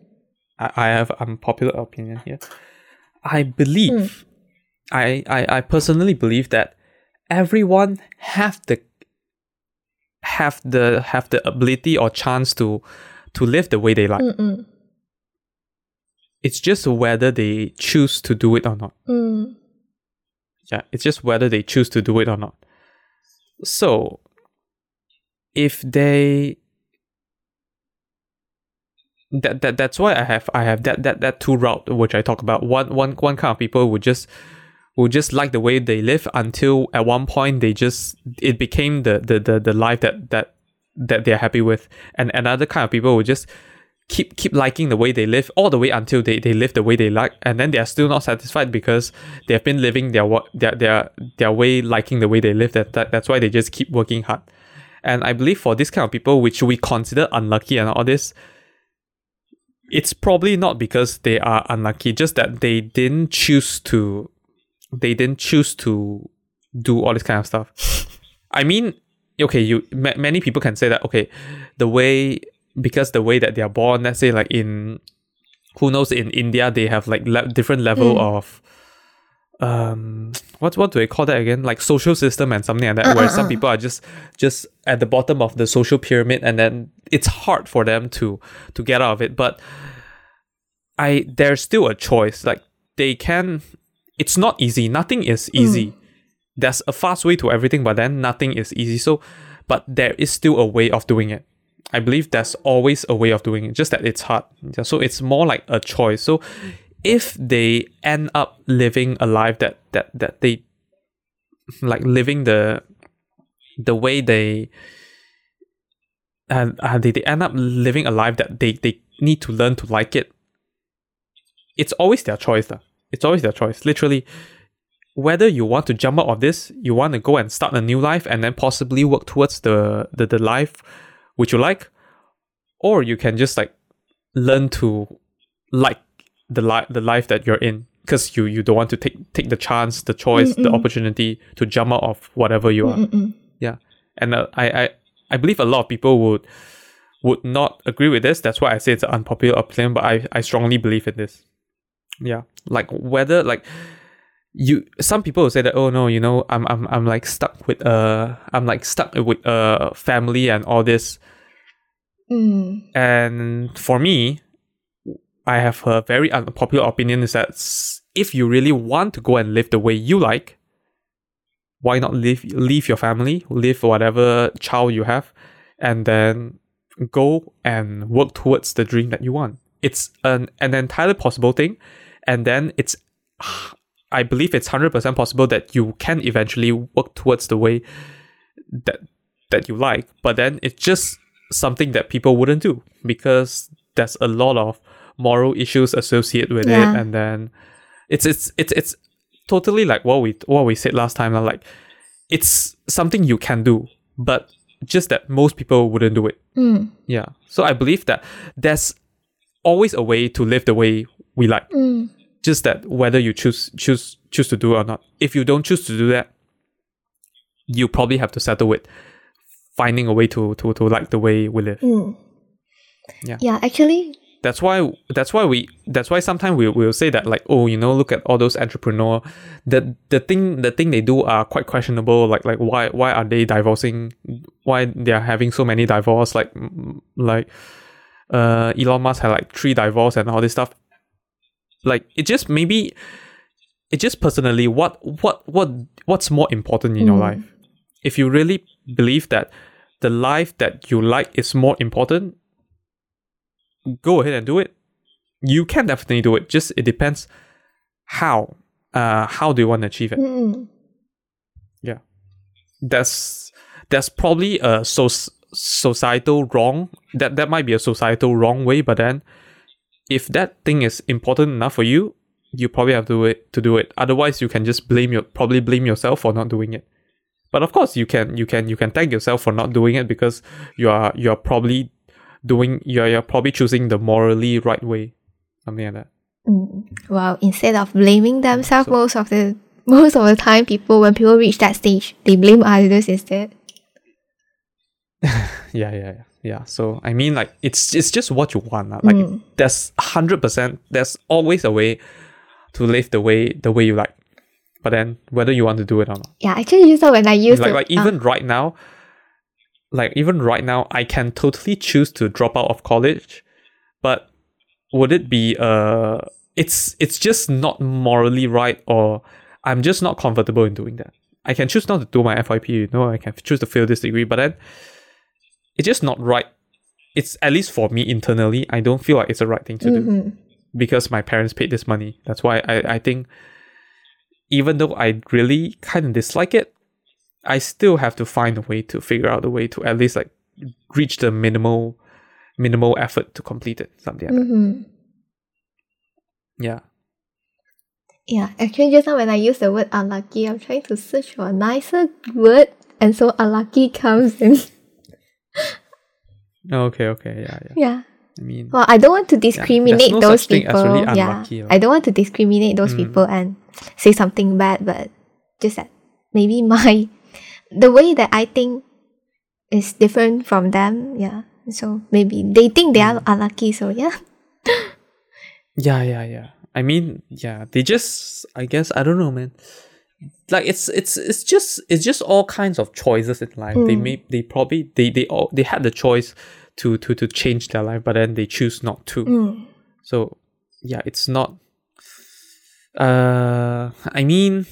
I, I have unpopular opinion here. I believe, I, I I personally believe that everyone have the have the have the ability or chance to to live the way they like. Mm-mm. It's just whether they choose to do it or not. Mm. Yeah, it's just whether they choose to do it or not. So, if they that, that that's why I have I have that that that two route which I talk about. One one one kind of people would just would just like the way they live until at one point they just it became the the the, the life that that that they're happy with, and another kind of people would just keep keep liking the way they live all the way until they, they live the way they like. And then they are still not satisfied because they have been living their their their their way liking the way they live. That, that that's why they just keep working hard and i believe for this kind of people which we consider unlucky and all this it's probably not because they are unlucky just that they didn't choose to they didn't choose to do all this kind of stuff i mean okay you ma- many people can say that okay the way because the way that they are born let's say like in who knows in india they have like le- different level Mm. of um what what do they call that again? Like social system and something like that Uh, where uh, some uh. people are just just at the bottom of the social pyramid and then it's hard for them to to get out of it. But i there's still a choice. Like they can it's not easy. Nothing is easy. There's a fast way to everything but then nothing is easy. So but there is still a way of doing it. I believe there's always a way of doing it just that it's hard. So it's more like a choice. So if they end up living a life that that that they like living the the way they and uh, they, they end up living a life that they they need to learn to like it it's always their choice lah. it's always their choice literally whether you want to jump out of this you want to go and start a new life and then possibly work towards the the, the life which you like or you can just like learn to like the life the life that you're in because you you don't want to take take the chance the choice the Mm-mm. opportunity to jump out of whatever you are Mm-mm. yeah and uh, I, I i believe a lot of people would would not agree with this that's why i say it's an unpopular opinion but i i strongly believe in this yeah like whether like you some people will say that oh no you know i'm i'm, I'm like stuck with uh i'm like stuck with uh family and all this Mm. and for me, I have a very unpopular opinion is that if you really want to go and live the way you like, why not leave leave your family, leave whatever child you have, and then go and work towards the dream that you want. It's an an entirely possible thing, and then it's I believe it's hundred percent possible that you can eventually work towards the way that that you like, but then it's just something that people wouldn't do because there's a lot of moral issues associated with Yeah. it, and then it's it's it's it's totally like what we what we said last time. Like it's something you can do, but just that most people wouldn't do it. Mm. Yeah. So I believe that there's always a way to live the way we like. Mm. Just that whether you choose choose choose to do it or not. If you don't choose to do that, you probably have to settle with finding a way to to, to like the way we live. Mm. Yeah. Yeah, actually, That's why that's why we that's why sometimes we will say that like oh you know look at all those entrepreneur the the thing the thing they do are quite questionable like like why why are they divorcing? Why they are having so many divorce? Like like uh Elon Musk had like three divorce and all this stuff. Like it just maybe it just personally what what what what's more important in your Mm. life? If you really believe that the life that you like is more important go ahead and do it. You can definitely do it. Just it depends how uh how do you want to achieve it. Mm, that's that's probably a so- societal wrong. That that might be a societal wrong way but then if that thing is important enough for you you probably have to do it to do it. Otherwise you can just blame your probably blame yourself for not doing it. But of course you can you can you can thank yourself for not doing it because you are you are probably doing you're, you're probably choosing the morally right way something like that mm. well, instead of blaming themselves So- most of the most of the time, people when people reach that stage, they blame others instead. yeah yeah yeah yeah so i mean like it's it's just what you want lah. like Mm. there's 100% there's always a way to live the way the way you like but then whether you want to do it or not Yeah, I actually, just now when I used like like uh, even right now like even right now i can totally choose to drop out of college but would it be uh it's it's just not morally right or i'm just not comfortable in doing that i can choose not to do my fyp you know i can choose to fail this degree but then it's just not right it's at least for me internally i don't feel like it's the right thing to do mhm. because my parents paid this money. That's why I, I think even though I really kind of dislike it, I still have to find a way to figure out a way to at least like reach the minimal minimal effort to complete it. Something like that. Mhm. Yeah. Yeah, actually, just now when I use the word unlucky, I'm trying to search for a nicer word, and so unlucky comes in. Okay, okay, yeah, yeah. yeah. I mean Well, I don't want to discriminate no those such thing as people. really yeah, unlucky, lah. I don't want to discriminate those Mm. people and say something bad, but just that maybe my the way that I think is different from them. Yeah, so maybe they think they Mm. are unlucky. So yeah, Yeah, yeah, yeah. I mean, yeah, they just I guess I don't know, man. Like it's it's it's just it's just all kinds of choices in life. They Mm. may they probably they they all they had the choice to to to change their life, but then they choose not to. Mm. So yeah, it's not uh I mean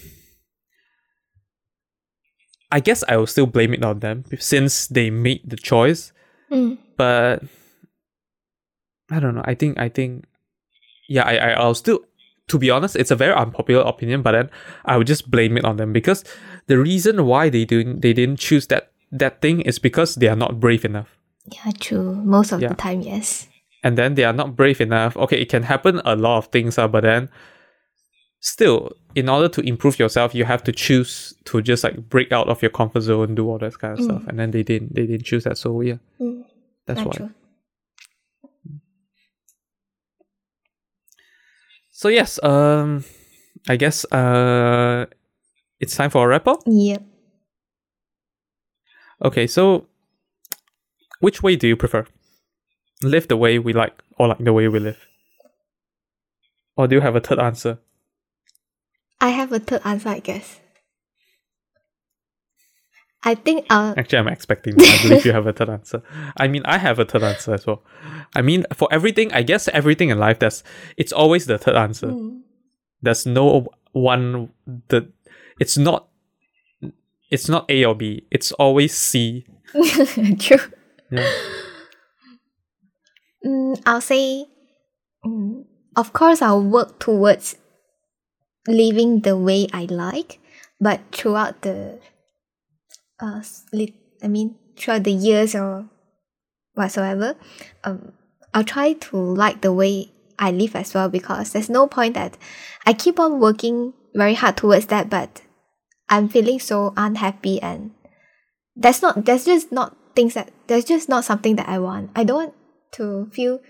I guess I will still blame it on them since they made the choice Mm. but I don't know. I think I think yeah, I, I I'll still to be honest, it's a very unpopular opinion, but then I would just blame it on them because the reason why they didn't they didn't choose that that thing is because they are not brave enough. yeah, true. Most of Yeah. the time, yes. And then they are not brave enough. Okay, it can happen a lot of things, uh, but then still, in order to improve yourself, you have to choose to just like break out of your comfort zone, do all that kind of stuff. And then they didn't they didn't choose that. So yeah, Mm. that's Yeah, why. true. So yes, um, I guess uh, it's time for a wrap up. Yep. Okay, so which way do you prefer? Live the way we like, or like the way we live? Or do you have a third answer? I have a third answer, I guess. I think I'll. Actually, I'm expecting. That. I believe you have a third answer. I mean, I have a third answer as well. I mean, for everything, I guess everything in life, that's it's always the third answer. Mm. There's no one the. It's not. It's not A or B. It's always C. True. Yeah. Mm, I'll say, mm, of course, I'll work towards living the way I like, but throughout the, uh, I mean, throughout the years or whatsoever, um, I'll try to like the way I live as well because there's no point that I keep on working very hard towards that, but I'm feeling so unhappy and that's not that's just not things that that's just not something that I want. I don't want to feel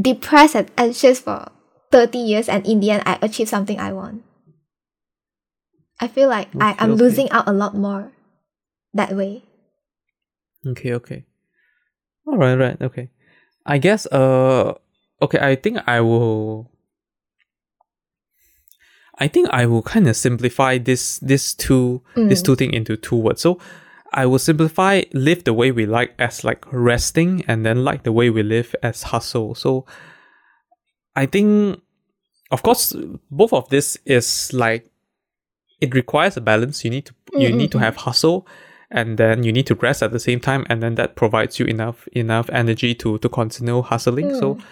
depressed and anxious for 30 years and in the end I achieve something I want. I feel like I, I'm okay. losing out a lot more that way. Okay, okay. All right, right, okay. I guess uh okay, I think I will I think I will kind of simplify this this two this Mm. two thing into two words. So I will simplify live the way we like as like resting and then like the way we live as hustle. So I think of course both of this is like it requires a balance. You need to you Mm, need to have hustle and then you need to rest at the same time and then that provides you enough enough energy to to continue hustling. So Mm.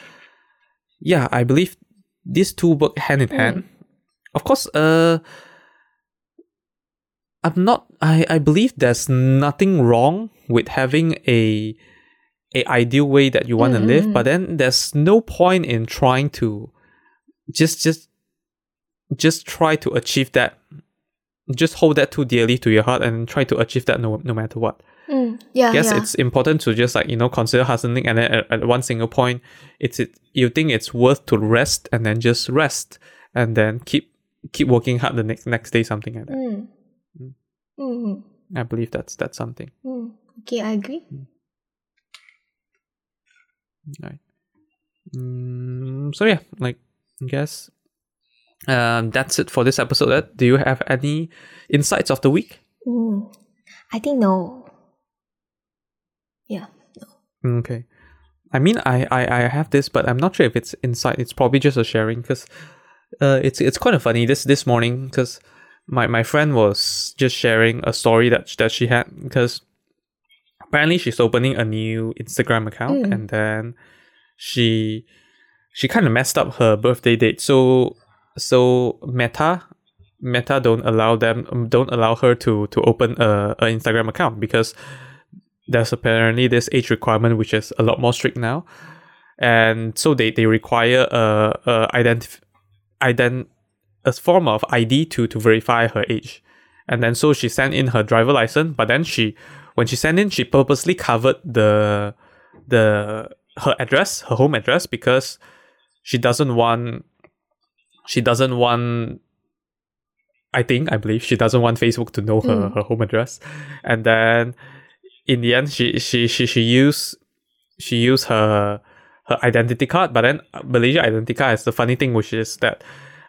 yeah, I believe these two work hand in Mm. hand. Of course, uh I'm not I, I believe there's nothing wrong with having a a ideal way that you want to Mm, mm, live, but then there's no point in trying to just just just try to achieve that just hold that too dearly to your heart and try to achieve that no, no matter what. Mm, yeah, I guess yeah. it's important to just like you know consider hustling and then at, at one single point it's it you think it's worth to rest and then just rest and then keep keep working hard the next next day something like that. Mm. Mm. Mm, I believe that's that's something. mm. Okay, I agree. Right. Mm, so yeah, like I guess um that's it for this episode. Ed. Do you have any insights of the week? Mm. I think no. Yeah. Mm, Okay. I mean, I, I, I have this, but I'm not sure if it's insight. It's probably just a sharing because uh, it's it's kind of funny this this morning because my, my friend was just sharing a story that that she had because apparently she's opening a new Instagram account Mm. and then she she kind of messed up her birthday date. So so Meta Meta don't allow them don't allow her to to open a, a Instagram account because there's apparently this age requirement which is a lot more strict now. And so they, they require a, a identif- ident- a form of id to, to verify her age. And then so she sent in her driver license but then she when she sent in she purposely covered the the her address her home address because she doesn't want she doesn't want I think I believe she doesn't want Facebook to know her, Mm. her home address, and then in the end she she she she used she used her her identity card, but then Malaysia identity card has the funny thing which is that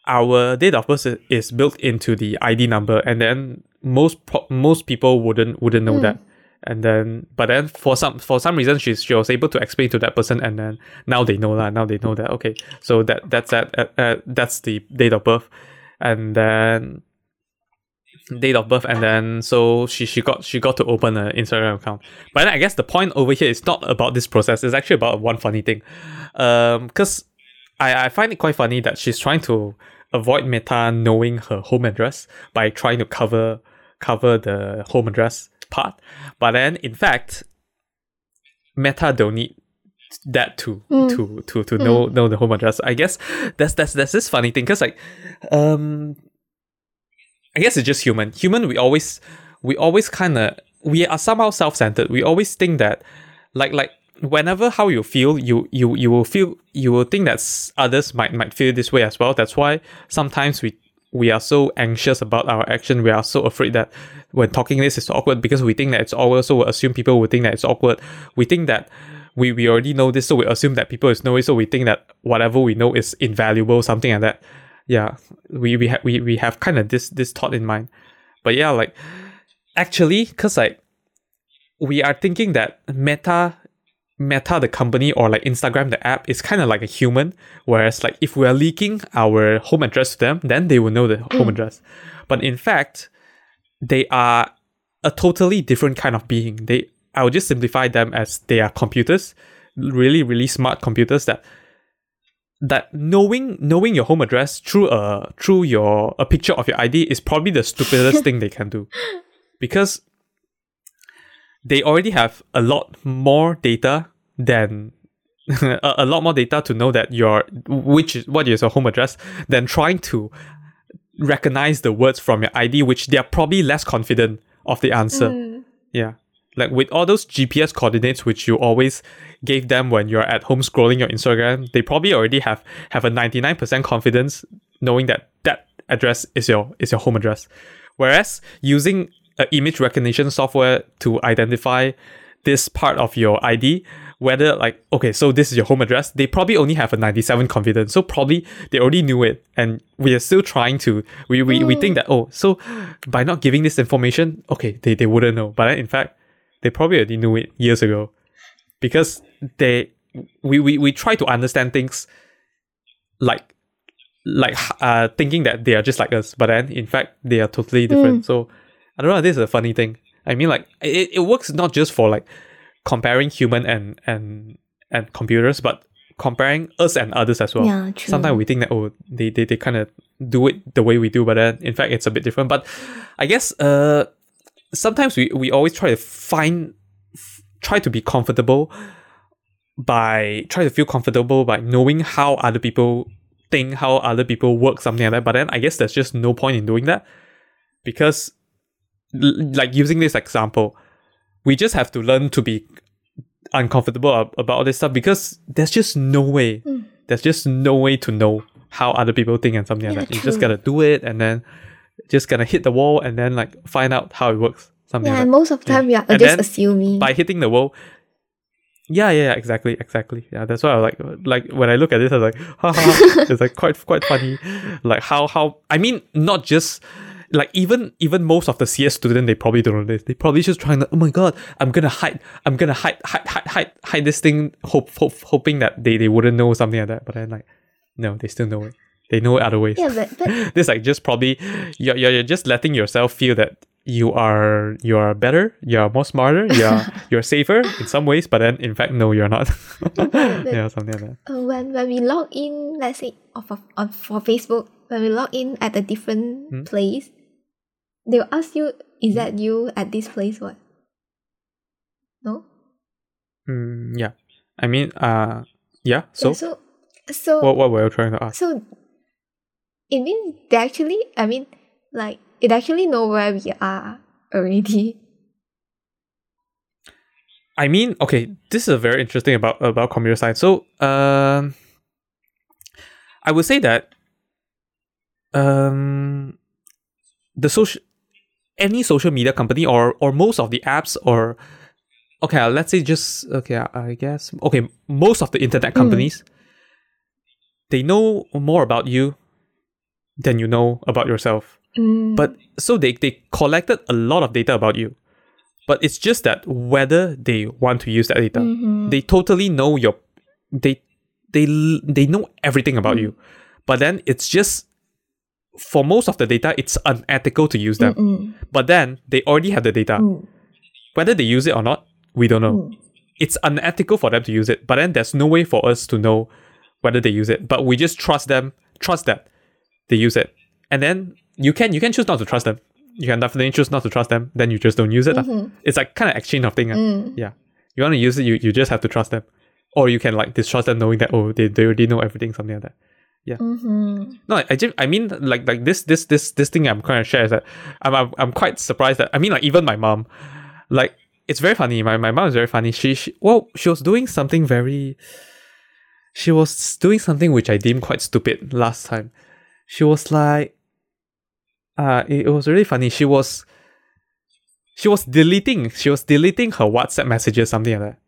our date of birth is- is built into the ID number, and then most most people wouldn't wouldn't know Mm. that. And then, but then for some for some reason, she she was able to explain to that person, and then now they know that. Now they know that. Okay, so that that's that uh, uh, that's the date of birth, and then date of birth, and then so she she got she got to open an Instagram account. But then I guess the point over here is not about this process. It's actually about one funny thing, um, because I I find it quite funny that she's trying to avoid Meta knowing her home address by trying to cover cover the home address part. But then in fact, Meta don't need that to Mm. to to to know know the home address. I guess that's that's that's this funny thing because like um I guess it's just human. Human we always we always kind of we are somehow self-centered. We always think that like like whenever how you feel you you you will feel you will think that others might might feel this way as well. That's why sometimes we we are so anxious about our action. We are so afraid that when talking this is awkward because we think that it's awkward. So we assume people will think that it's awkward. We think that we, we already know this, so we assume that people is know it. So we think that whatever we know is invaluable, something like that. Yeah, we we have we, we have kind of this this thought in mind. But yeah, like actually, cause like we are thinking that Meta Meta the company or like Instagram the app is kind of like a human, whereas like if we are leaking our home address to them, then they will know the home mm. address. But in fact, they are a totally different kind of being. They I would just simplify them as they are computers, really really smart computers that that knowing knowing your home address through a through your a picture of your ID is probably the stupidest thing they can do. Because they already have a lot more data than a, a lot more data to know that your which is what is your home address than trying to recognize the words from your ID, which they are probably less confident of the answer. Mm. Yeah. Like with all those GPS coordinates which you always gave them when you're at home scrolling your Instagram, they probably already have have a 99% confidence knowing that that address is your is your home address. Whereas using an image recognition software to identify this part of your ID, whether like okay, so this is your home address, they probably only have a 97 confidence. So probably they already knew it and we are still trying to we we, we think that oh, so by not giving this information, okay, they, they wouldn't know. But in fact, they probably already knew it years ago. Because they we, we, we try to understand things like like uh thinking that they are just like us, but then in fact they are totally different. So I don't know, this is a funny thing. I mean like it, it works not just for like comparing human and and and computers, but comparing us and others as well. Yeah, true. Sometimes we think that oh they they, they kind of do it the way we do, but then in fact it's a bit different. But I guess uh sometimes we, we always try to find f- try to be comfortable by try to feel comfortable by knowing how other people think, how other people work, something like that. But then I guess there's just no point in doing that because, like using this example, we just have to learn to be uncomfortable ab- about all this stuff because there's just no way, mm. there's just no way to know how other people think and something Yeah, like that. You just true. gotta do it and then just gonna hit the wall and then like find out how it works. Something Yeah, like and that. most of the time we are And just assuming. By hitting the wall. Yeah, yeah, yeah, exactly, exactly. Yeah, that's why I like like when I look at this, I was like, ha. it's like quite quite funny. Like how how I mean, not just like even even most of the CS student, they probably don't know this. They probably just trying to, oh my god, I'm gonna hide, I'm gonna hide hide hide hide, hide this thing, hope, hope hoping that they, they wouldn't know something like that. But then like, no, they still know it. They know it other ways. yeah, but, but this like just probably you're, you're you're just letting yourself feel that you are you are better, you're more smarter, you're you're safer in some ways, but then in fact no, you're not. yeah, something like that. uh, when when we log in, let's say of, of, on for Facebook, when we log in at a different Hmm? place, they'll ask you, "Is that you at this place?" What? No. Mm, yeah, I mean, uh, yeah. So Yeah, so so what what were you trying to ask? so it means they actually. I mean, like it actually know where we are already. I mean, okay, this is a very interesting about about computer science. So, um, I would say that, um, the social, any social media company or or most of the apps or, okay, let's say just okay, I- guess okay, most of the internet companies, they know more about you than you know about yourself. Mm, But so they, they collected a lot of data about you. But it's just that whether they want to use that data. mhm. They totally know your they they they know everything about you. But then it's just for most of the data it's unethical to use them. Mm-mm. But then they already have the data. Mm, Whether they use it or not, we don't know. mm. It's unethical for them to use it. But then there's no way for us to know whether they use it. But we just trust them, trust that they use it. And then you can you can choose not to trust them. You can definitely choose not to trust them. Then you just don't use it. lah. Mhm. It's like kind of exchange of thing. ah. Mm. Yeah. You want to use it, you, you just have to trust them. Or you can like distrust them knowing that oh they, they already know everything, something like that. Mhm. No, I just I mean like like this this this this thing I'm trying to share is that I'm I'm, I'm quite surprised that I mean like even my mom, like it's very funny. My my mom is very funny. She, she well she was doing something very. She was doing something which I deemed quite stupid last time. She was like, uh, it, it was really funny. She was. She was deleting. She was deleting her WhatsApp messages, something like that.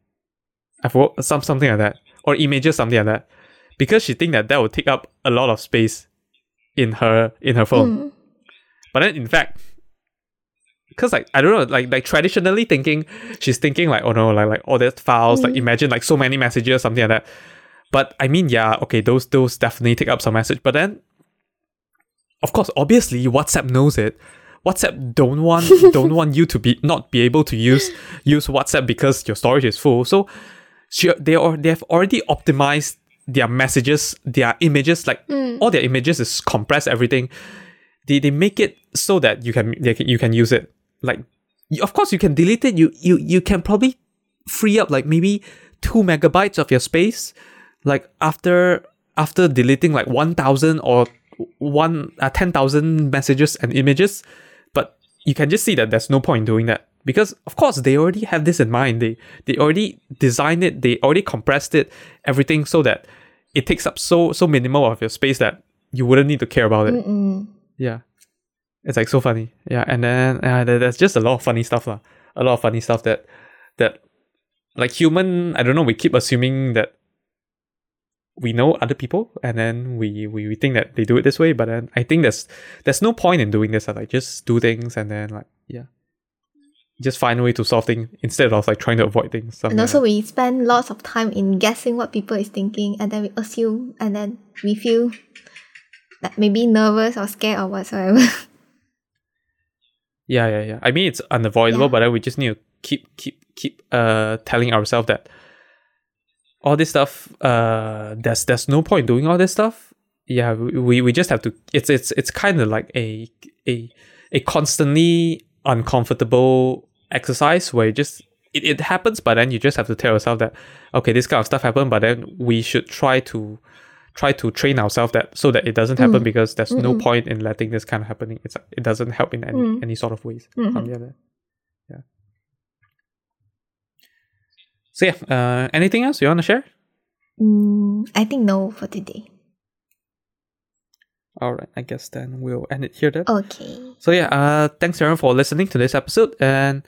I forgot some something like that, or images, something like that because she think that that will take up a lot of space in her in her phone. Mm. But then in fact, because like I don't know, like like traditionally thinking, she's thinking like oh no, like like all that files, like Mm. imagine like so many messages, something like that. But I mean, yeah, okay, those those definitely take up some message. But then, of course, obviously, WhatsApp knows it. WhatsApp don't want don't want you to be not be able to use use WhatsApp because your storage is full. So, she, they are they have already optimized their messages, their images, like Mm. all their images is compressed everything. They they make it so that you can they can, you can use it. Like, of course, you can delete it. You you you can probably free up like maybe two megabytes of your space, like after after deleting like one thousand or one uh, 10,000 messages and images, but you can just see that there's no point in doing that because of course they already have this in mind. They they already designed it, they already compressed it, everything so that it takes up so so minimal of your space that you wouldn't need to care about it. Mm-mm. Yeah. It's like so funny. Yeah, and then uh, there's just a lot of funny stuff lah. A lot of funny stuff that that like human, I don't know, we keep assuming that we know other people and then we, we we think that they do it this way, but then I think there's there's no point in doing this. Like just do things and then like. Just find a way to solve things instead of like trying to avoid things. And also, that. we spend lots of time in guessing what people is thinking, and then we assume, and then we feel like maybe nervous or scared or whatsoever. Yeah, yeah, yeah. I mean, it's unavoidable, Yeah. but then we just need to keep, keep, keep uh telling ourselves that all this stuff, uh, there's there's no point doing all this stuff. Yeah, we we, we just have to. It's it's it's kind of like a a a constantly uncomfortable exercise where you just it, it happens, but then you just have to tell yourself that okay, this kind of stuff happened, but then we should try to try to train ourselves that so that it doesn't happen Mm. because there's no Mm-mm. point in letting this kind of happening. It's it doesn't help in any Mm. any sort of ways. Mhm. Something like. Yeah. So yeah, uh, anything else you want to share? mm, I think no for today. All right, I guess then we'll end it here then. Okay. So yeah, uh, thanks everyone for listening to this episode, and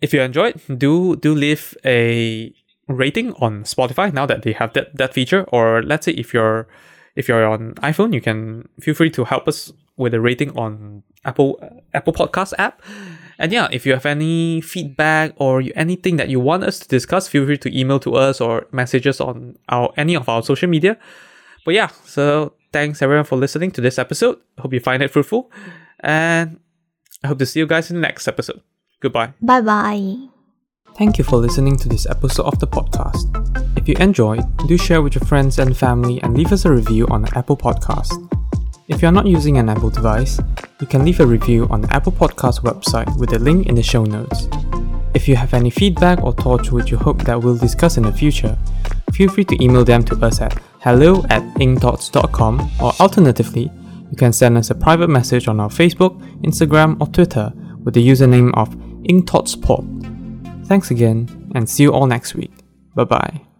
if you enjoyed, do do leave a rating on Spotify now that they have that that feature. Or let's say if you're if you're on iPhone, you can feel free to help us with a rating on Apple uh, Apple Podcast app. And yeah, if you have any feedback or you, anything that you want us to discuss, feel free to email to us or message us on our any of our social media. But yeah, so thanks everyone for listening to this episode. Hope you find it fruitful. And I hope to see you guys in the next episode. Goodbye. Bye bye. Thank you for listening to this episode of the podcast. If you enjoyed, do share with your friends and family and leave us a review on the Apple Podcast. If you are not using an Apple device, you can leave a review on the Apple Podcast website with the link in the show notes. If you have any feedback or thoughts which you hope that we'll discuss in the future, feel free to email them to us at hello at ingthoughts.com or alternatively, you can send us a private message on our Facebook, Instagram, or Twitter with the username of ingthoughtspod. Thanks again, and see you all next week. Bye bye.